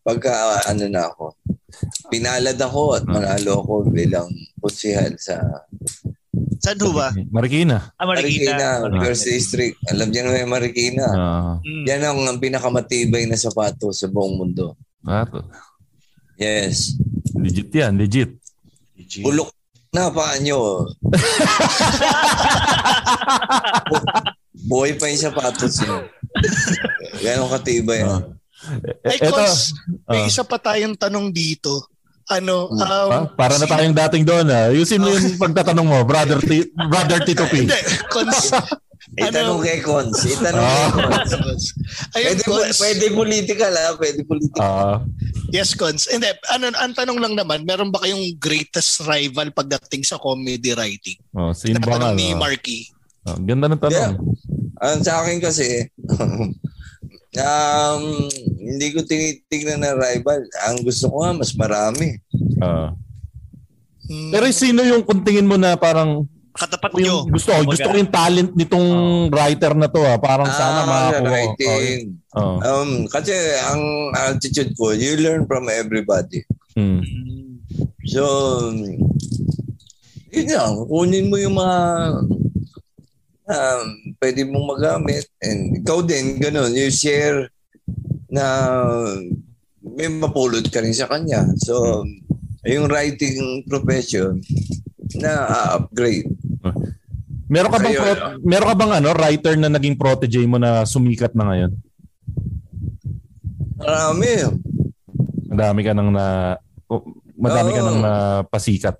pagka, ano na ako. Pinalad ako at manalo ako bilang konsehal sa Saan ho ba? Marikina. Ah, Marikina. Marikina, First District. Alam niyo naman yung Marikina. Ah, Mm. Yan ang, ang pinakamatibay na sapato sa buong mundo. ah, to. Yes. legit yan, legit. Bulok na paa nyo. Buhay pa yung sapatos nyo. Ganon katibay. Ah. yan. Ay, Eto, Cons, may ah. isa pa tayong tanong dito. Ano, um, Ah, para na tayong dating doon ah. Yusin mo yung pagtatanong mo, brother, T- brother Tito P. Hindi, Cons, Itanong kay Cons. Itanong Ah. kay Cons. ayun, Pwede, Cons. pwede political ha. Pwede political. Ah, Yes, Cons. Hindi, ano, ang tanong lang naman, meron ba kayong greatest rival pagdating sa comedy writing? oh, sino ba ni? Marky. Oh, ganda ng tanong. Ang sa akin kasi, um, hindi ko tinitignan na rival. Ang gusto ko nga, mas marami. Ah. Hmm. pero sino yung kuntingin mo na parang Katapat yung nyo. gusto ko, gusto ko yung talent nitong writer na to ah. Parang sana Ah, makakuha. writing. Oh, oh. Um, kasi ang attitude ko, you learn from everybody. Hmm. So, yun lang. Kunin mo yung mga um, pwede mong magamit. And ikaw din, ganun. You share na may mapulot ka rin sa kanya. So, yung writing profession na upgrade. Meron ka bang Ayun, pro- meron ka bang ano writer na naging protege mo na sumikat na ngayon? Marami. Madami ka nang na oh, madami ka Oo. nang napasikat.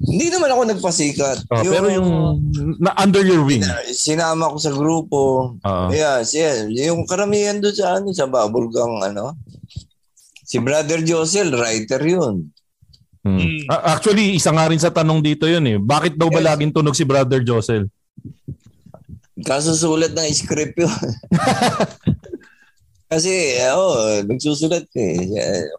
Hindi naman ako nagpasikat. Oh, pero yung na under your wing. sinama ko sa grupo. Oo. Yes, yes. Yung karamihan doon sa ano, sa Bubblegum, ano. Si Brother Josel, writer yun. Hmm. Ah, Actually, isa nga rin sa tanong dito yun eh. Bakit daw ba laging tunog si Brother Josel? Kasusulat ng script yun. Kasi, oh, nagsusulat eh.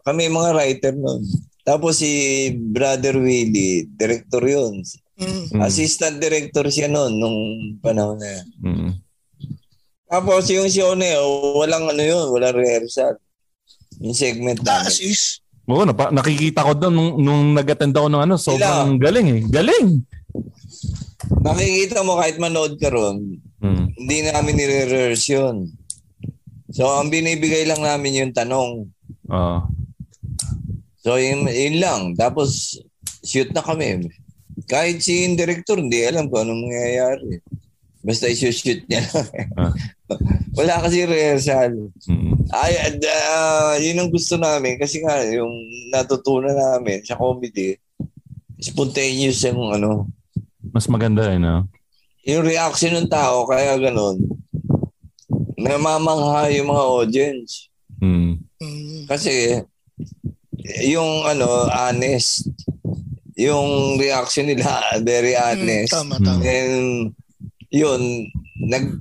Kami mga writer nun. Tapos si Brother Willie, director yun. Mm. Assistant director siya noon nung panahon na yan. Mm. Tapos yung na yun, walang ano yun, walang rehearsal. Yung segment namin. Taas is, Oo, napa- nakikita ko doon nung, nung nag-attend ako ng ano, sobrang galing eh. Galing! Makikita mo kahit manood ka ron, Mm. hindi namin nire-rehearse yun. So, ang binibigay lang namin yung tanong. Oo. So, yun, yun lang. Tapos, shoot na kami. Kahit si yung director, hindi alam kung anong mangyayari. Basta i-shoot niya lang. Ah. Wala kasi rehearsal. Mm. Ay, uh, yun ang gusto namin. Kasi nga, yung natutunan namin sa comedy, spontaneous yung ano, Mas maganda eh, no? yung reaction ng tao, kaya ganun, namamangha yung mga audience. Mm. Kasi, yung ano, honest, yung reaction nila, very honest. tama, tama. And, yun, nag,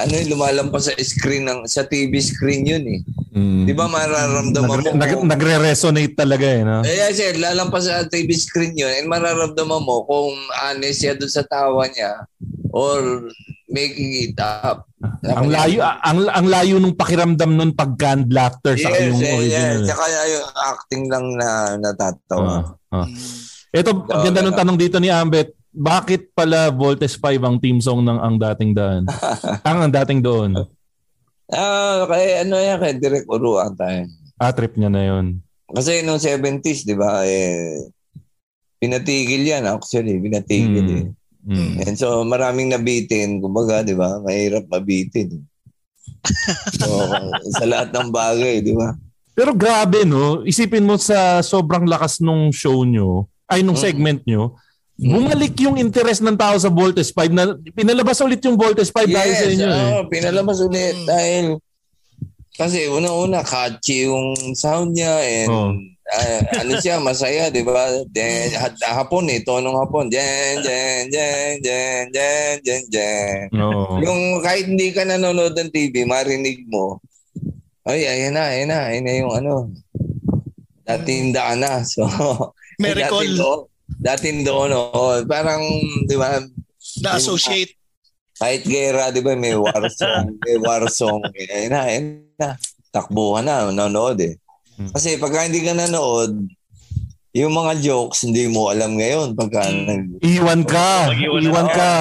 ano yung lumalampas sa screen ng, sa TV screen yun eh. Mm. Di ba mararamdaman Nagre- mo? nag- nagre-resonate talaga eh, no? Eh, kasi lalampas sa TV screen yun and mararamdaman mo kung honest siya doon sa tawa niya or making it up. Ang layo ang ang layo nung pakiramdam nun pag canned laughter sa Yes, yung yes, original. yes. Tsaka yung acting lang na natatawa. Ah, ah. Ito, ang ganda ng tanong dito ni Ambet. Bakit pala Voltes 5 ang team song ng ang dating daan? ang ang dating doon. Ah, kay ano yan, kay Direk Uruan tayo. Ah, trip niya na yun. Kasi noong 70s, di ba, eh, pinatigil yan actually, pinatigil Mm. eh. Mm. And so maraming nabitin, kumbaga, di ba? Mahirap mabitin. so, sa lahat ng bagay, di ba? Pero grabe no, isipin mo sa sobrang lakas nung show nyo, ay nung Mm. segment nyo, bumalik yung interest ng tao sa Voltes 5 na pinalabas ulit yung Voltes 5 dahil sa inyo eh. oo, pinalabas ulit dahil kasi una-una catchy yung sound niya and Oo. Ah, ano siya, masaya, di ba? Then, ha- hapon eh, tonong hapon. Jen, jen, jen, jen, jen, jen, jen. Oo. Yung kahit hindi ka nanonood ng TV, marinig mo, ay, ayan na, ayan na, ayan na yung ano, dating daan na. So, Miracle. dating doon, dating doon, oh, parang, di ba, Na-associate. kahit gera, di ba, may war song, may war song, ayun na, ayun na, takbuhan na, nanonood eh. Kasi pagka hindi ka nanood, yung mga jokes, hindi mo alam ngayon. Pagka nag, Iwan ka. Iwan na. ka.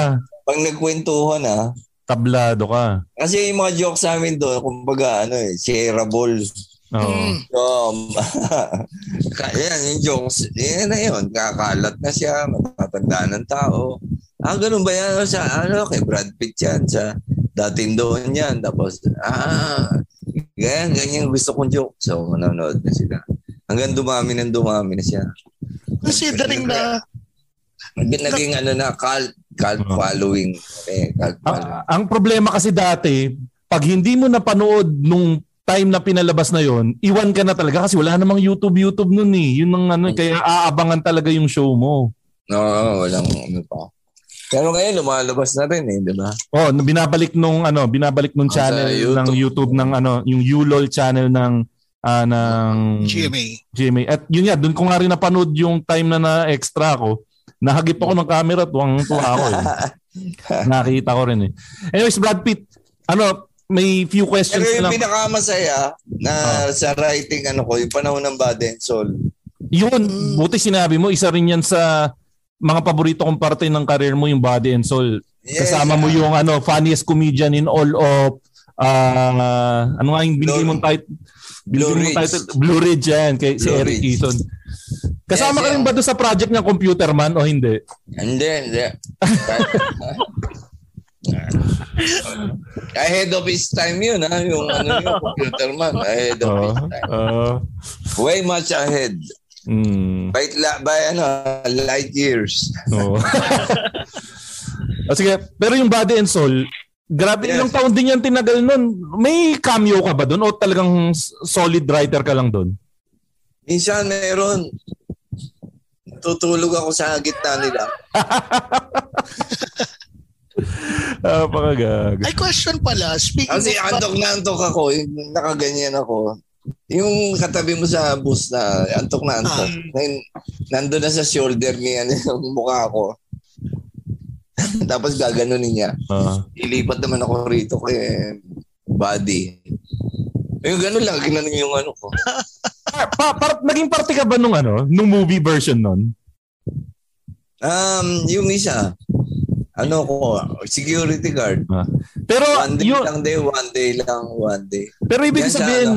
pag nagkwentuhan ah, Tablado ka. kasi yung mga jokes namin doon, kumbaga, ano eh, shareable. Oo. So, yan, yung jokes, yan na yun. Kakalat na siya, matatanda ng tao. Ah, ganun ba yan? Sa, ano, kay Brad Pitt yan, sa dating doon yan. Tapos, ah, ganyan, ganyan gusto kong joke. So, manonood na sila. Hanggang dumami ng dumami na siya. Considering na Naging, naging ano na, cult, cult Oo. following. Eh, cult following. Ah, ang problema kasi dati, pag hindi mo napanood nung time na pinalabas na yon, iwan ka na talaga kasi wala namang YouTube YouTube nun eh. Yun ang ano, kaya aabangan talaga yung show mo. Oo, walang ano pa. Pero ngayon, lumalabas na rin eh, di ba? Oh, binabalik nung ano, binabalik nung sa channel YouTube. ng YouTube ng ano, yung ULOL channel ng ah, ng GMA. GMA. At yun nga, doon ko nga rin napanood yung time na na extra ko. Nahagip ako ng camera at tuwang tuwa ako eh. Nakita ko rin eh. Anyways, Brad Pitt, ano, may few questions Pero yung lang. pinakamasaya na sa writing ano ko, yung panahon ng Bad and Soul. Yun, buti sinabi mo, isa rin yan sa mga paborito kong parte ng career mo, yung Body and Soul. Yes, Kasama mo ah. yung ano, funniest comedian in all of ah, ano nga yung binigay mong title? Blue Ridge. title? Blue Ridge yan, kay, si Blue Eric Ridge. Eason. Kasama Yes, ka rin yeah. ba doon sa project ng Computer Man o hindi? Hindi, hindi. Ahead of his time yun, ha? Yung ano yung computer man. Ahead of his Oo. time. Oo. Way much ahead. Mm. By, la- by ano, light years. Oo. O sige, pero yung Body and Soul, grabe Yes. ilang taon din yan tinagal nun. May cameo ka ba doon o talagang solid writer ka lang doon? Minsan meron. Tutulog ako sa gitna nila. Ah, pakagag. Ay, question pala. Speaking Kasi of... antok na antok ako, nakaganyan ako. Yung katabi mo sa bus na antok na antok. Nan- Nandun na sa shoulder ni ano, yung mukha ko. Tapos gaganunin niya. Ah. Ilipat naman ako rito kay body. Yung ganun lang, ginanon yung ano ko. pa, pa, par- naging parte ka ba nung ano, nung movie version nun? Um, yung isa, ano ko, security guard. Ah. Pero One day yun, lang day, one day lang, one day. pero ibig Yan sa sabihin,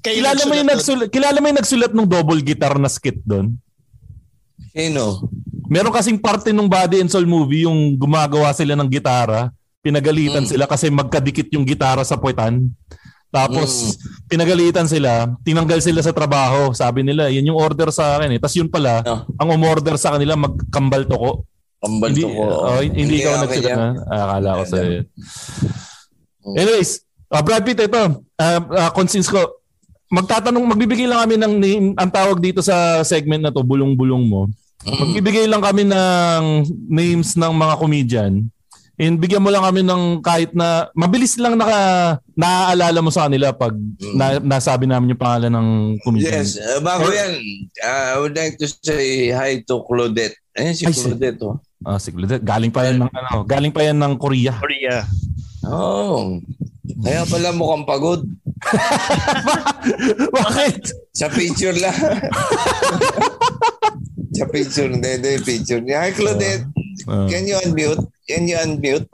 Kayo kilala mo yung nagsulat kilala mo yung nagsulat ng double guitar na skit doon? Sino? Meron kasing parte nung Body and Soul movie yung gumagawa sila ng gitara, pinagalitan Mm. sila kasi magkadikit yung gitara sa puwetan. Tapos pinagalitan sila, tinanggal sila sa trabaho. Sabi nila, yan yung order sa akin eh. Tapos yun pala, Ah. ang umorder sa kanila magkambal toko. Kambal hindi, ko. oh, hindi, ikaw ako nagsulat na. Akala ko sa Mm. Anyways, uh, Brad Pitt, ito. Uh, uh, consins ko. Magtatanong, magbibigay lang kami ng name, ang tawag dito sa segment na to, bulong-bulong mo. Mm. Magbibigay lang kami ng names ng mga comedian. And bigyan mo lang kami ng kahit na mabilis lang naka naaalala mo sa kanila pag na, nasabi namin yung pangalan ng comedian. Yes, uh, bago yan, uh, I would like to say hi to Claudette. Ayun si Ay, si- Claudette. Oh. Ah, si Claudette. Galing pa yan ng ano, galing pa yan ng Korea. Korea. oh. Kaya pala mukhang pagod. Bakit? Sa picture lang. sa picture, hindi, hindi, picture niya. Hi Claudette, Ah, can you unmute? Can you unmute?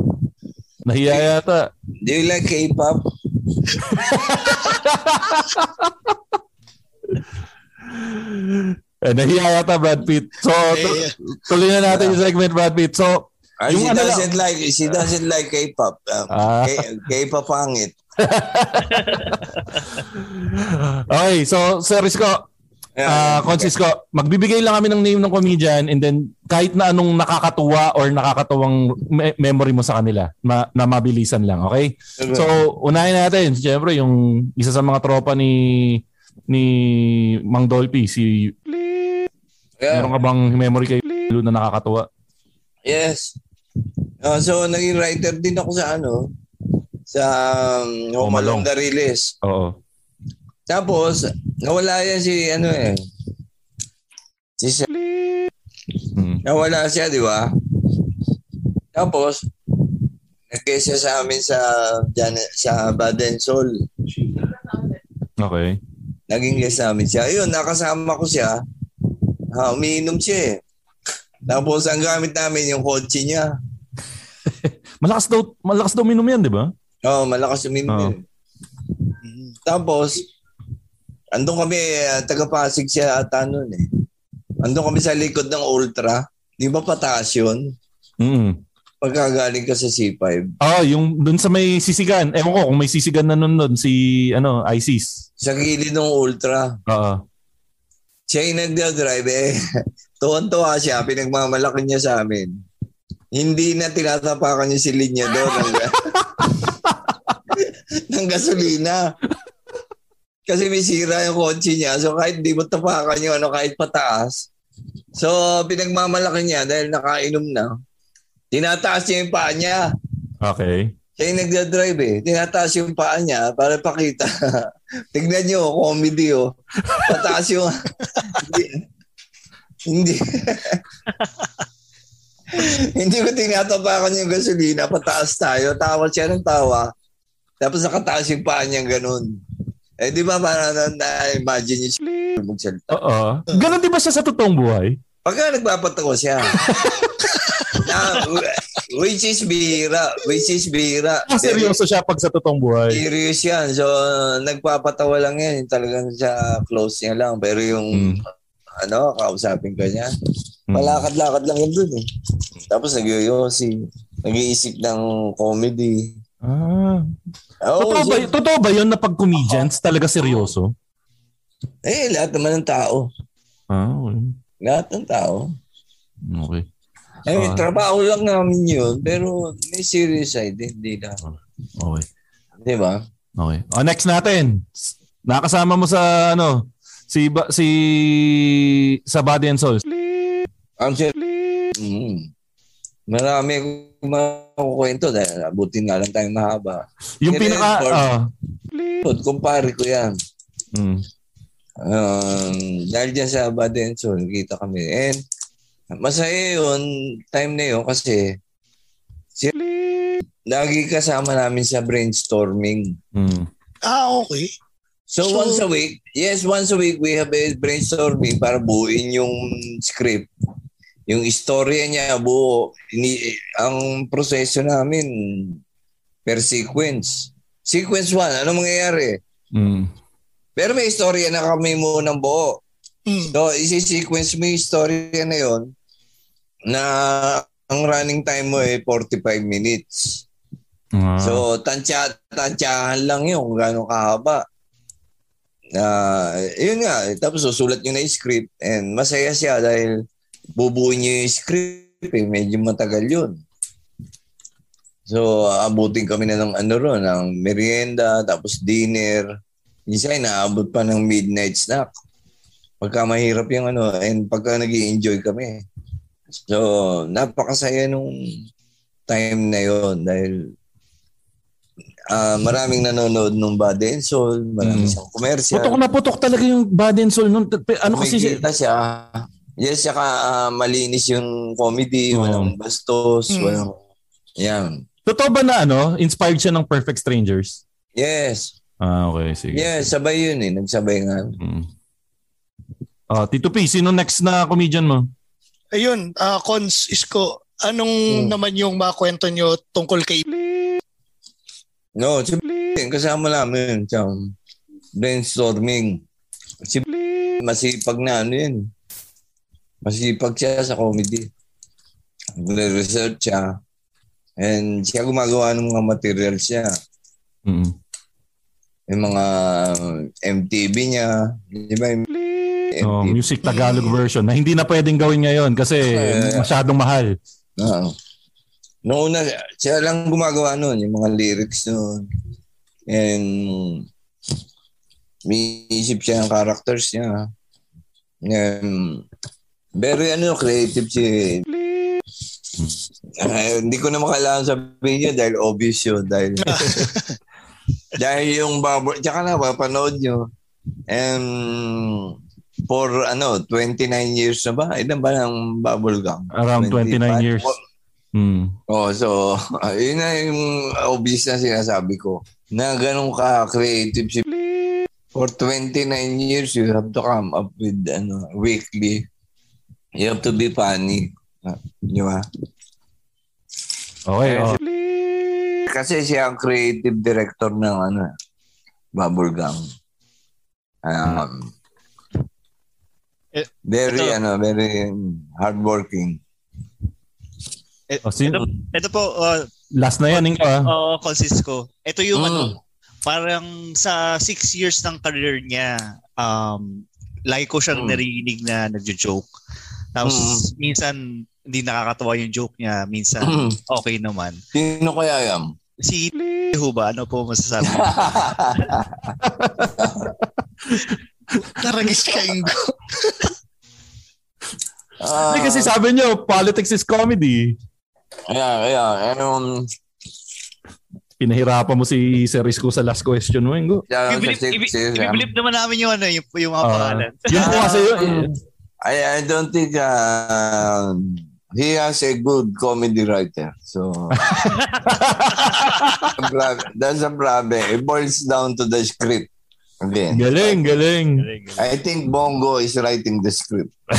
nahiya yata. Do you like K-pop? Eh, nahiya yata Brad Pitt. So, tu- Eh, tuloy na natin yung segment Brad Pitt. So, Ah, Yung she ano doesn't like she doesn't like K-pop. Um, Ah. K- K-pop pangit. okay, so Sir Risco, Ah, Francisco, magbibigay lang kami ng name ng comedian and then kahit na anong nakakatuwa or nakakatuwang me- memory mo sa kanila, ma- na mabilisan lang, okay? So, unahin natin, siyempre, yung isa sa mga tropa ni ni Mang Dolphy, si Yeah. meron ka bang memory kay Lulu na nakakatuwa? Yes. Ah, so, naging writer din ako sa ano, sa um, Home Alone the Release. Oo. Tapos, nawala yan si ano eh. Si Sir. Hmm. Nawala siya, di ba? Tapos, nag-guest siya sa amin sa, dyan, sa Baden Sol. Okay. Naging guest namin siya. Ayun, nakasama ko siya. Ha, umiinom siya eh. Tapos, ang gamit namin yung kotse niya. Malakas daw, malakas daw minum yan, di ba? Oo, oh, malakas uminom Oo. yun. Tapos, andun kami, uh, taga-Pasig siya ata nun eh. Andun kami sa likod ng Ultra. Di ba pataas yun? Mm. Pagkagaling ka sa C5. Oh, yung dun sa may sisigan. Ewan ko kung may sisigan na nun nun si ano, ISIS. Sa gilid ng Ultra. Oo. Siya yung nagdadrive eh. Tuwan-tuwa siya, pinagmamalaki niya sa amin. Hindi na tinatapakan niya si linya doon ng, ng gasolina. Kasi may sira yung kotse niya. So kahit di mo tapakan yung ano, kahit pataas. So pinagmamalaki niya dahil nakainom na. Tinataas niya yung paa niya. Okay. Siya yung nagdadrive eh. Tinataas yung paa niya para pakita. Tignan niyo, comedy oh. Pataas yung... hindi. hindi. hindi ko tinatapakan yung gasolina. Pataas tayo. Tawa siya ng tawa. Tapos nakataas yung paa niya ganun. Eh di ba parang na, na-imagine niyo siya magsalita. Oo. Ganon di ba siya sa totoong buhay? Pagka nagpapatawa siya. na, which is bira. Which is bira. Ah, seryoso siya pag sa totoong buhay. Serious yan. So, nagpapatawa lang yan. Talagang sa close niya lang. Pero yung, ano, kausapin ka niya. Malakad-lakad lang yun dun eh. Tapos nagyoyosi. Nag-iisip ng comedy. Ah. Oo, totoo, ba, so- totoo ba yun na pag comedians talaga seryoso? Eh, lahat naman ng tao. Ah, okay. Lahat ng tao. Okay. Eh, Ah. trabaho lang namin yun. Pero may serious side. Hindi na. Okay. Di ba? Okay. Oh, next natin. Nakasama mo sa ano, si ba, si sa Body and Soul. Ang sir, mm, marami akong makukwento dahil abutin nga lang tayong mahaba. Yung Si pinaka ah, kumpare ko yan. mm, Um, dahil dyan sa Badenso, nakita kami. And masaya yun, time na yun kasi si lagi kasama namin sa brainstorming. mm. Ah, okay. So, So- once a week, yes, once a week we have a brainstorming para buuin yung script. Yung istorya niya buo. Ini, ang proseso namin per sequence. Sequence 1, ano mangyayari? Mm. Pero may istorya na kami munang buo. So, isi-sequence mo yung istorya na yon na ang running time mo ay 45 minutes. Ah. So, tansya, tansyahan lang yun kung gano'ng kahaba. Na yun nga, tapos susulat nyo na yung script and masaya siya dahil bubuin nyo yung script eh, medyo matagal yun. So, abutin kami na ng ano ron, ng merienda, tapos dinner. Minsan, naabot pa ng midnight snack. Pagka mahirap yung ano, and pagka nag enjoy kami. So, napakasaya nung time na yon dahil ah, maraming nanonood nung Body and Soul, maraming Mm. siyang commercial. Putok na putok talaga yung Body and Soul nun. P- Ano kasi siya? Kumikita siya. Yes, saka ah, malinis yung comedy, Oo. walang bastos, Mm. walang... Yan. Totoo ba na ano, inspired siya ng Perfect Strangers? Yes. Ah, okay, sige. Yes, sabay yun eh. Nagsabay nga. Mm. Ah, Tito P, sino next na comedian mo? Ayun, ah Cons Isko, anong Hmm. naman yung makwento nyo tungkol kay No, si kasama namin sa brainstorming. Si masipag na ano yun. Masipag siya sa comedy. Nag-research siya. And siya gumagawa ng mga materials niya. Mm. Yung mga MTV niya. Di ba? Yung Oh, music Tagalog version na hindi na pwedeng gawin ngayon kasi Eh. masyadong mahal. Oo. Noong una, siya lang gumagawa noon, yung mga lyrics noon. And may isip siya ng characters niya. Um, very ano, creative si... Ah, hindi ko na makailangan sabihin niya dahil obvious yun. Dahil, dahil yung bubble, tsaka na, papanood nyo. And for ano, 29 years na ba? Ilan ba ng bubble gum? Around 29 years. Hmm. Oh, so, uh, yun na yung obvious na sinasabi ko. Na ganun ka-creative si For 29 years, you have to come up with ano, weekly. You have to be funny. Uh, di ba? Okay. Oh. Kasi siya ang creative director ng ano, Bubblegum. Um, Eh, very, ito. ano, very hardworking. Eh, Oh, ito, ito po, uh, Last na yan, Ingo. ah. Oo, Francisco. Ito yung Mm. ano, parang sa six years ng career niya, um, lagi ko siyang Mm. narinig na nagjo-joke. Tapos minsan hindi nakakatawa yung joke niya, minsan Mm. okay naman. Sino kaya yan? Si ho ba? Ano po masasabi? Naragis ka, Ingo. Ah, Hindi kasi sabi nyo, politics is comedy. Kaya, kaya, ano, Pinahirapan mo si Sir Risco sa last question mo, Ingo. siya sa Ibibilip six ibi- years, um, ibibilip naman namin yung ano, yung, yung mga Ah, pangalan. yun po kasi yun. eh. I, I don't think uh, he has a good comedy writer. So that's a problem. It boils down to the script. Again. Galing, galing. I think Bongo is writing the script.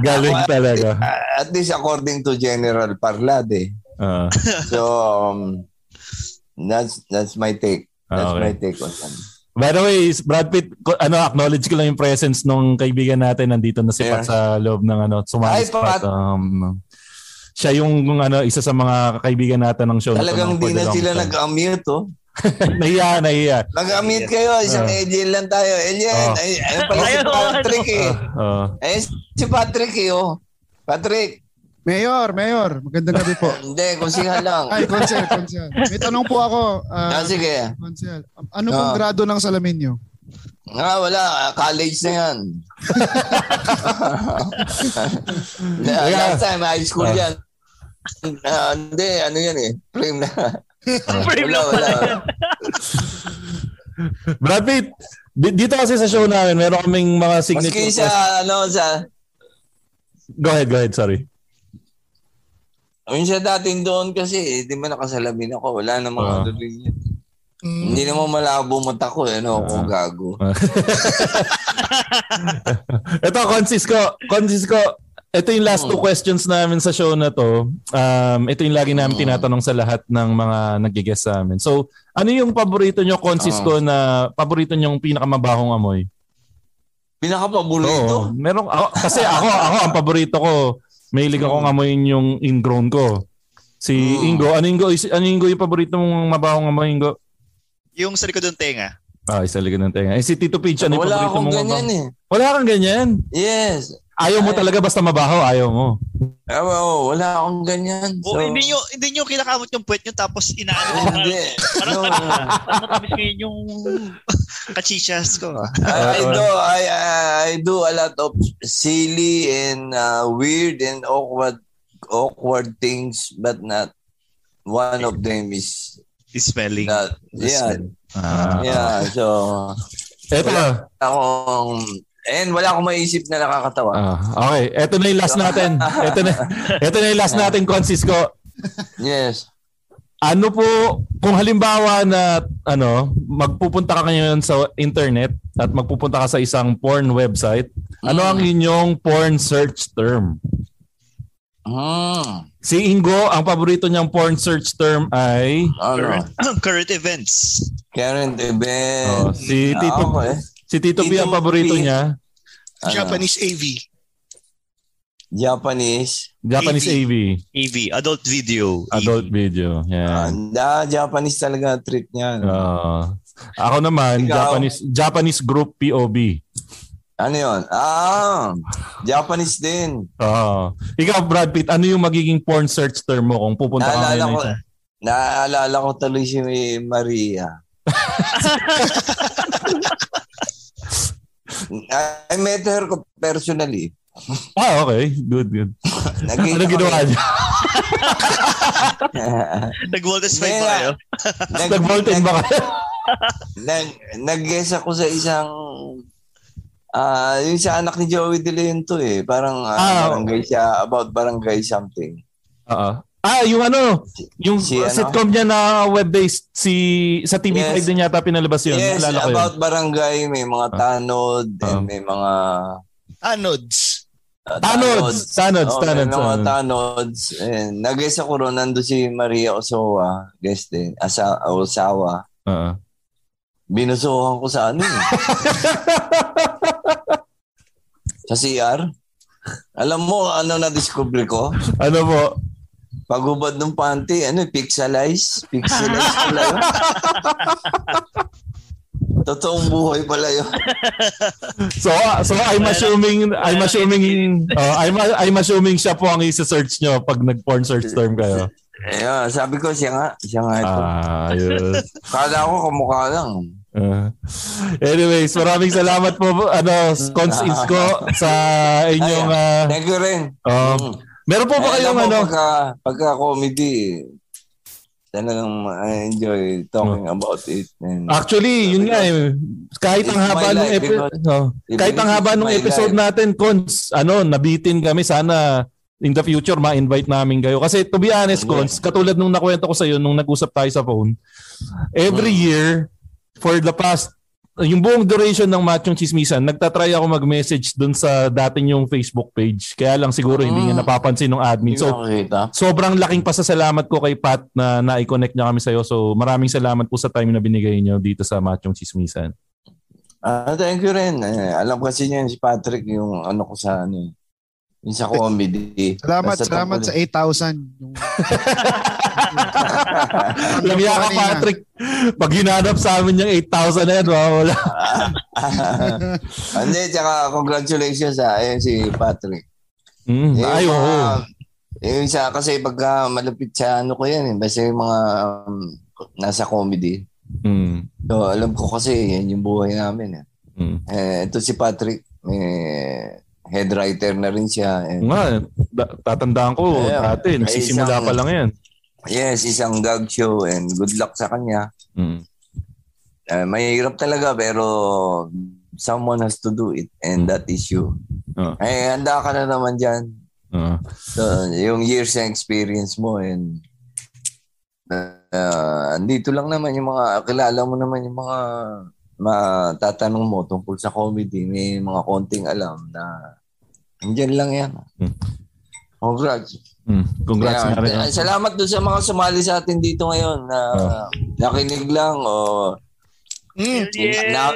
Galing talaga. Uh, at least according to General Parlade. Ah, So um, that's that's my take. That's Okay. my take on that. By the way, Brad Pitt, ano, acknowledge ko lang yung presence nung kaibigan natin nandito na si Pat Yeah. sa loob ng ano, sumali si Pat. Pat. Um, siya yung ano, isa sa mga kaibigan natin ng show. na Talagang ng For di the na Long sila Time. nag-unmute, oh. nahiya, nahiya. Nag-unmute kayo. Isang Ah. Alien lang tayo. Alien. Oh. Ay, ayun pala si Patrick, eh. Ah, Ayun si Patrick, eh, oh. Patrick. Mayor, Mayor, magandang gabi po. Hindi, kung siya lang. Ay, Consel, Consel. May tanong po ako. Ah, ah, sige. Consel, ano pong Ah. grado ng salamin nyo? Ah, wala. Ah, College na yan. Yeah. Last time, high school Ah. yan. Ah, hindi, ano yan eh. Frame na. Wala, lang wala. pala. Brad Pitt, di- dito kasi sa show namin, meron kaming mga signature Maski sa, ano, sa, Go ahead, go ahead, sorry. Ayun siya dating doon kasi, eh, di ba nakasalamin ako, wala namang Ah. ano rin yun. Hindi naman malabo mata ko, eh, ano, ako gago. Ito, Consisco. Consisco, ito yung last two Hmm. questions namin sa show na to. Um, ito yung lagi namin tinatanong sa lahat ng mga nag-guest sa amin. So, ano yung paborito nyo, Consisco, na paborito nyong pinakamabahong amoy? Oo. Pinaka-paborito? Meron, ako, kasi ako, ako, ang paborito ko, mahilig akong amoyin yung ingrown ko. Si Mm. Ingo, ano Ingo, ano Ingo yung paborito mong mabahong amoy, Ingo? Yung sa likod ng tenga. Ah, isa likod ng tenga. Eh, si Tito Peach, ano yung Wala paborito akong mong ganyan mabahong? eh. Wala kang ganyan? Yes. Ayaw mo talaga basta mabaho, ayaw mo. Ah, oo, wala akong ganyan. O, So, hindi nyo, hindi nyo kinakamot yung puwet nyo tapos inaano ko. Hindi. Parang, No. matamis ngayon yung kachichas ko. I, I do I, I do a lot of silly and uh, weird and awkward awkward things but not one of them is Is smelling. that yeah Ah. yeah so Eto akong and wala akong maisip na nakakatawa Ah, okay, eto na yung last natin. Eto na, eto na yung last natin, Consisco. yes Ano po, kung halimbawa na ano, magpupunta ka ngayon sa internet at magpupunta ka sa isang porn website, ano ang inyong porn search term? hmm Si Ingo, ang paborito niyang porn search term ay ano Current events. current event oh, si Tito Ah, okay. Si Tito B ang paborito niya, Ano? Japanese AV. Japanese Japanese AV, EV. Adult video. adult video. Ah, Yan. da, Japanese talaga trip niya no? Ah. Ako naman, Ikaw? Japanese Japanese group POB. Ano yun? Ah, Japanese din. Oo. Ikaw, Brad Pitt, ano yung magiging porn search term mo kung pupunta ka Naalala ngayon? ko, naalala ko tuloy si Maria. I met her ko- personally. Ah, okay. Good, good. Nagkita ano ginawa niya? Nag-voltage fight Hindi ba nga. kayo? Nag- Nag-voltage ba kayo? nag, nag-guess ako sa isang ah yung sa anak ni Joey De Leon to eh. Parang ah, Ah, barangay siya, about barangay something. Oo. Ah, yung ano, yung Si ano? sitcom niya na web-based, si sa TV5 Yes. din yata pinalabas yun. Yes, ko yun. about barangay, may mga tanod, and may mga Anods. uh, Tanods, tanods, Oh, may tanods, mga ano. tanods. And nag-guess ako ron, nando si Maria Osawa, guest din, asa, Osawa. Oo. Binusuhan ko sa ano eh. sa CR. Alam mo ano na-discover ko? Ano po? Pagubad ng panty, ano, pixelize? Pixelize pala yun. Totoong buhay pala yun. So, so I'm assuming I'm assuming oh, I'm I'm assuming siya po ang i-search nyo pag nag-porn search term kayo. Ayan, sabi ko, siya nga. Siya nga ito. Ah, ayun. Kala ko kamukha lang. Uh, anyways, maraming salamat po ano, Cons Isko sa inyong ah, Thank you rin. um, meron po ba kayong ano? Pagka, pagka comedy, talagang I enjoy talking about it. And, Actually, yun nga eh. Kahit ang haba ng life epi- because- oh, kahit ang haba ng episode life. natin, Cons, ano, nabitin kami sana in the future ma-invite namin kayo. Kasi to be honest, Cons, katulad nung nakwento ko sa iyo nung nag-usap tayo sa phone, every Hmm. year for the past yung buong duration ng Machong Chismisan, nagtatry ako mag-message dun sa dating yung Facebook page. Kaya lang siguro hindi nga napapansin ng admin. So, sobrang laking pasasalamat ko kay Pat na na-connect niya kami sa'yo. So, maraming salamat po sa time na binigay niyo dito sa Machong Chismisan. Ah, thank you rin. Eh, alam kasi niya si Patrick yung ano ko sa ano eh. Yung sa comedy. Salamat, Basta salamat sa 8,000. Yung... Lamya ka, kanina. Patrick. Pag hinanap sa amin yung 8,000 na yan, wala. Hindi, tsaka congratulations sa ayun si Patrick. Mm, Eh, ay, oo. mga- Yung isa kasi pagka malapit sa ano ko yan eh. Basta yung mga um, nasa comedy. Mm, So, alam ko kasi yan yung buhay namin. Eh. mm. Eh, ito si Patrick, may head writer na rin siya. And, Nga, da- tatandaan ko Yeah. dati, nagsisimula pa lang yan. yes, isang gag show and good luck sa kanya. Mm. Eh, mahirap talaga pero someone has to do it and that is you. Ah. Eh, handa ka na naman dyan. Ah. So, yung years and experience mo and uh, andito lang naman yung mga, kilala mo naman yung mga matatanong mo tungkol sa comedy. May mga konting alam na andyan lang yan. Hmm. Congrats. Mm. Congrats Kaya, nga rin. eh, Salamat doon sa mga sumali sa atin dito ngayon na nakinig lang o Mm. na,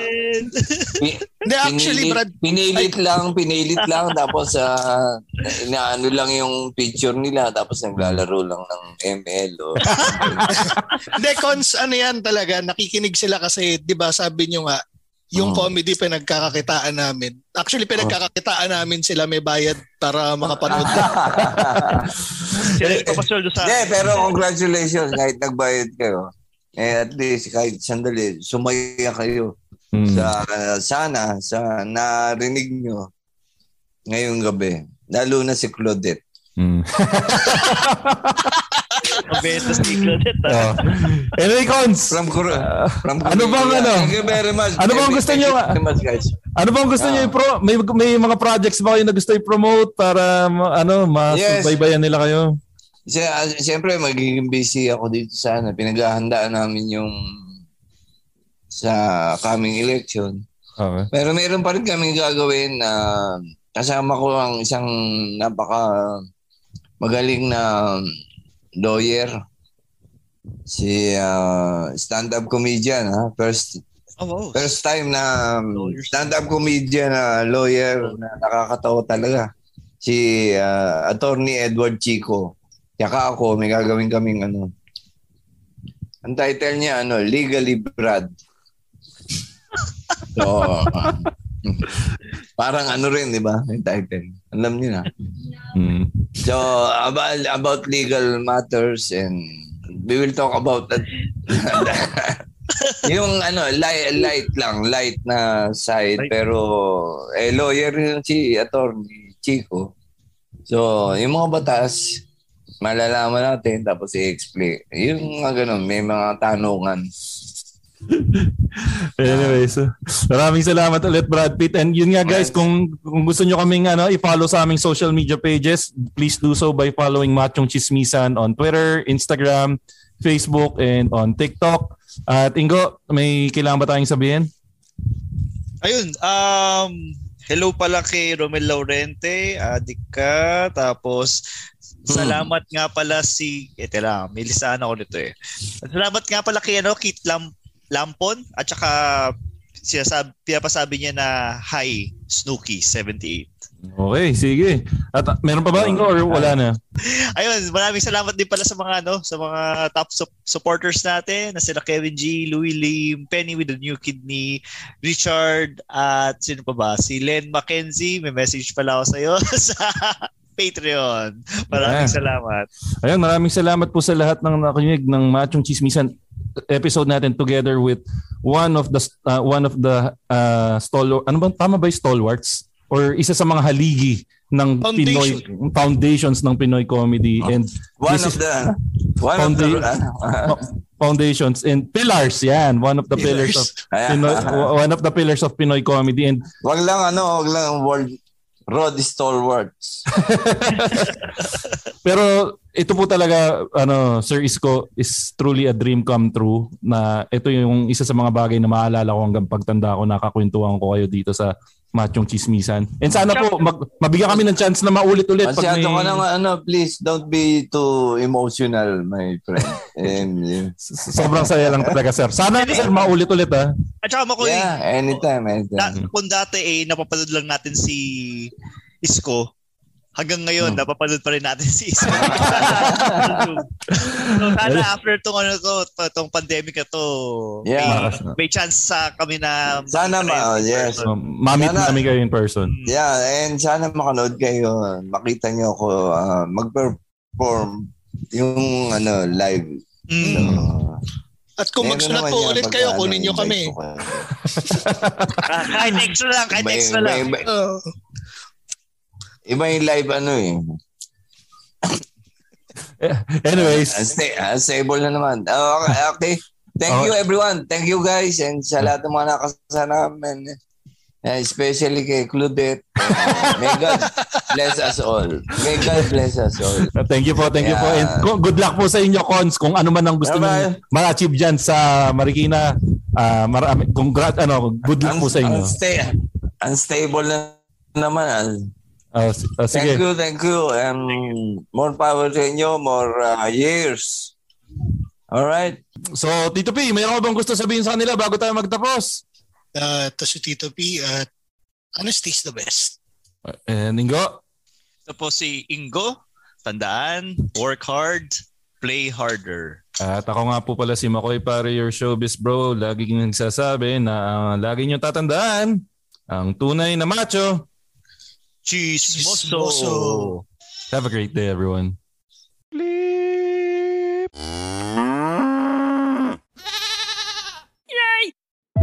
pi- actually, pinilit, Brad, pinilit lang, pinilit lang tapos uh, inaano lang yung picture nila tapos naglalaro lang ng ML o Hindi, cons, ano yan talaga, nakikinig sila kasi, di ba sabi nyo nga, yung Oh. comedy pinagkakakitaan namin. Actually, pinagkakakitaan namin sila may bayad para makapanood. Sila papasweldo sa Hindi, pero congratulations kahit nagbayad kayo. Eh, at least kahit sandali, sumaya kayo Mm. sa sana sa narinig nyo ngayong gabi. Lalo na si Claudette. Mm. Bentos ni Claudette. ah. Oh. Anyway, Cons, From, Cor- from ano bang ano? Thank you very much. Ano bang gusto Thank nyo? you very much, guys. ano bang gusto niyo i-pro? May, may mga projects ba kayo na gusto i-promote para ano, Yes. masubaybayan nila kayo? Ah, Siyempre, magiging busy ako dito sa ano. Pinaghahandaan namin yung sa coming election. Okay. Pero meron pa rin kami gagawin na kasama ko ang isang napaka magaling na lawyer. Si ah, stand-up comedian. Ha? First, Oh, wow. first time na um, stand-up comedian na lawyer na nakakatawa talaga. Si ah, attorney Edward Chico. Tsaka ako, may gagawin kaming ano. Ang title niya, ano, Legally Brad. So, parang ano rin, di ba? Yung title. Alam niyo na. Mm. So, about, about legal matters and we will talk about that. yung ano, light, light lang, light na side. Pero, eh, lawyer yung si attorney Chico. So, yung mga batas, malalaman natin tapos i-explain. Yung mga ganun, may mga tanungan. Anyway, so maraming salamat ulit Brad Pitt. And yun nga guys, kung, kung gusto nyo kaming ano, i-follow sa aming social media pages, please do so by following Machong Chismisan on Twitter, Instagram, Facebook, and on TikTok. At Ingo, may kailangan ba tayong sabihin? Ayun, um, hello pala kay Romel Laurente, adik ka, tapos salamat nga pala si, eh tela, may listahan ako nito eh. Salamat nga pala kay ano, Kit Lam, Lampon, at saka sinasabi, pinapasabi niya na hi, Snooki 78. Okay, sige. At meron pa ba Ingo or wala na? Ayun, maraming salamat din pala sa mga ano, sa mga top sup- supporters natin na sila Kevin G, Louis Lim, Penny with the new kidney, Richard at sino pa ba? Si Len Mackenzie, may message pala ako sa iyo sa Patreon. Maraming Yeah. salamat. Ayun, maraming salamat po sa lahat ng nakinig ng Machong Chismisan episode natin together with one of the uh, one of the uh, stalwart ano ba tama ba yung stalwarts? Or isa sa mga haligi ng Pinoy foundations ng Pinoy comedy. And One of is- the, one of the, Founda- foundations and pillars yan. One of the pillars, of Pinoy, one of the pillars of Pinoy comedy. And wag lang ano, wag lang world road stalwarts. Pero ito po talaga ano Sir Isko is truly a dream come true na ito yung isa sa mga bagay na maalala ko hanggang pagtanda ko nakakwentuhan ko kayo dito sa Machong Chismisan. And sana po mag, mabigyan kami ng chance na maulit-ulit pag may ka nang ano, please don't be too emotional, my friend. And sobrang saya lang talaga sir. Sana sir maulit-ulit ah. At saka Makoy, yeah, anytime, na, anytime. kung dati eh, napapanood lang natin si Isko, hanggang Hmm. ngayon, napapanood pa rin natin si Isko. so sana after tong ano to, to- tong pandemic na to, Yeah. may, may chance sa kami na Sana ma, yes. Um, mamit Sana- namin kayo in person. Yeah, and sana makanood kayo, makita niyo ako ah, mag-perform yung ano live. Mm. So, At kung meron magsulat po ulit kayo, ano, kunin nyo kami. Ah, kahit extra lang, kahit extra lang. iba- Oh. Iba yung live ano eh. Anyways, Uh, stay, uh, stable na naman. Uh, okay, okay. Thank Okay. you everyone. Thank you guys and sa lahat ng mga nakasana namin. Uh, especially kay Claudette. Uh, may God bless us all. May God bless us all. Thank you po, thank you po. Yeah. And good luck po sa inyo, Cons, kung ano man ang gusto niyo ma-achieve dyan sa Marikina. Ah, marami, congrats, ano, good luck po sa inyo. Unsta- unstable na naman. Ah. Ah, s- sige. Thank you, thank you. And more power sa inyo, more uh, years. All right. So, Tito P, mayroon ka bang gusto sabihin sa kanila bago tayo magtapos? Uh, to si Tito P at honesty's the best. And Ingo? Ito po si Ingo. Tandaan, work hard, play harder. At ako nga po pala si Makoy para your showbiz bro. Lagi nagsasabi na ah, lagi nyo tatandaan ang tunay na macho. Chismoso. Have a great day everyone.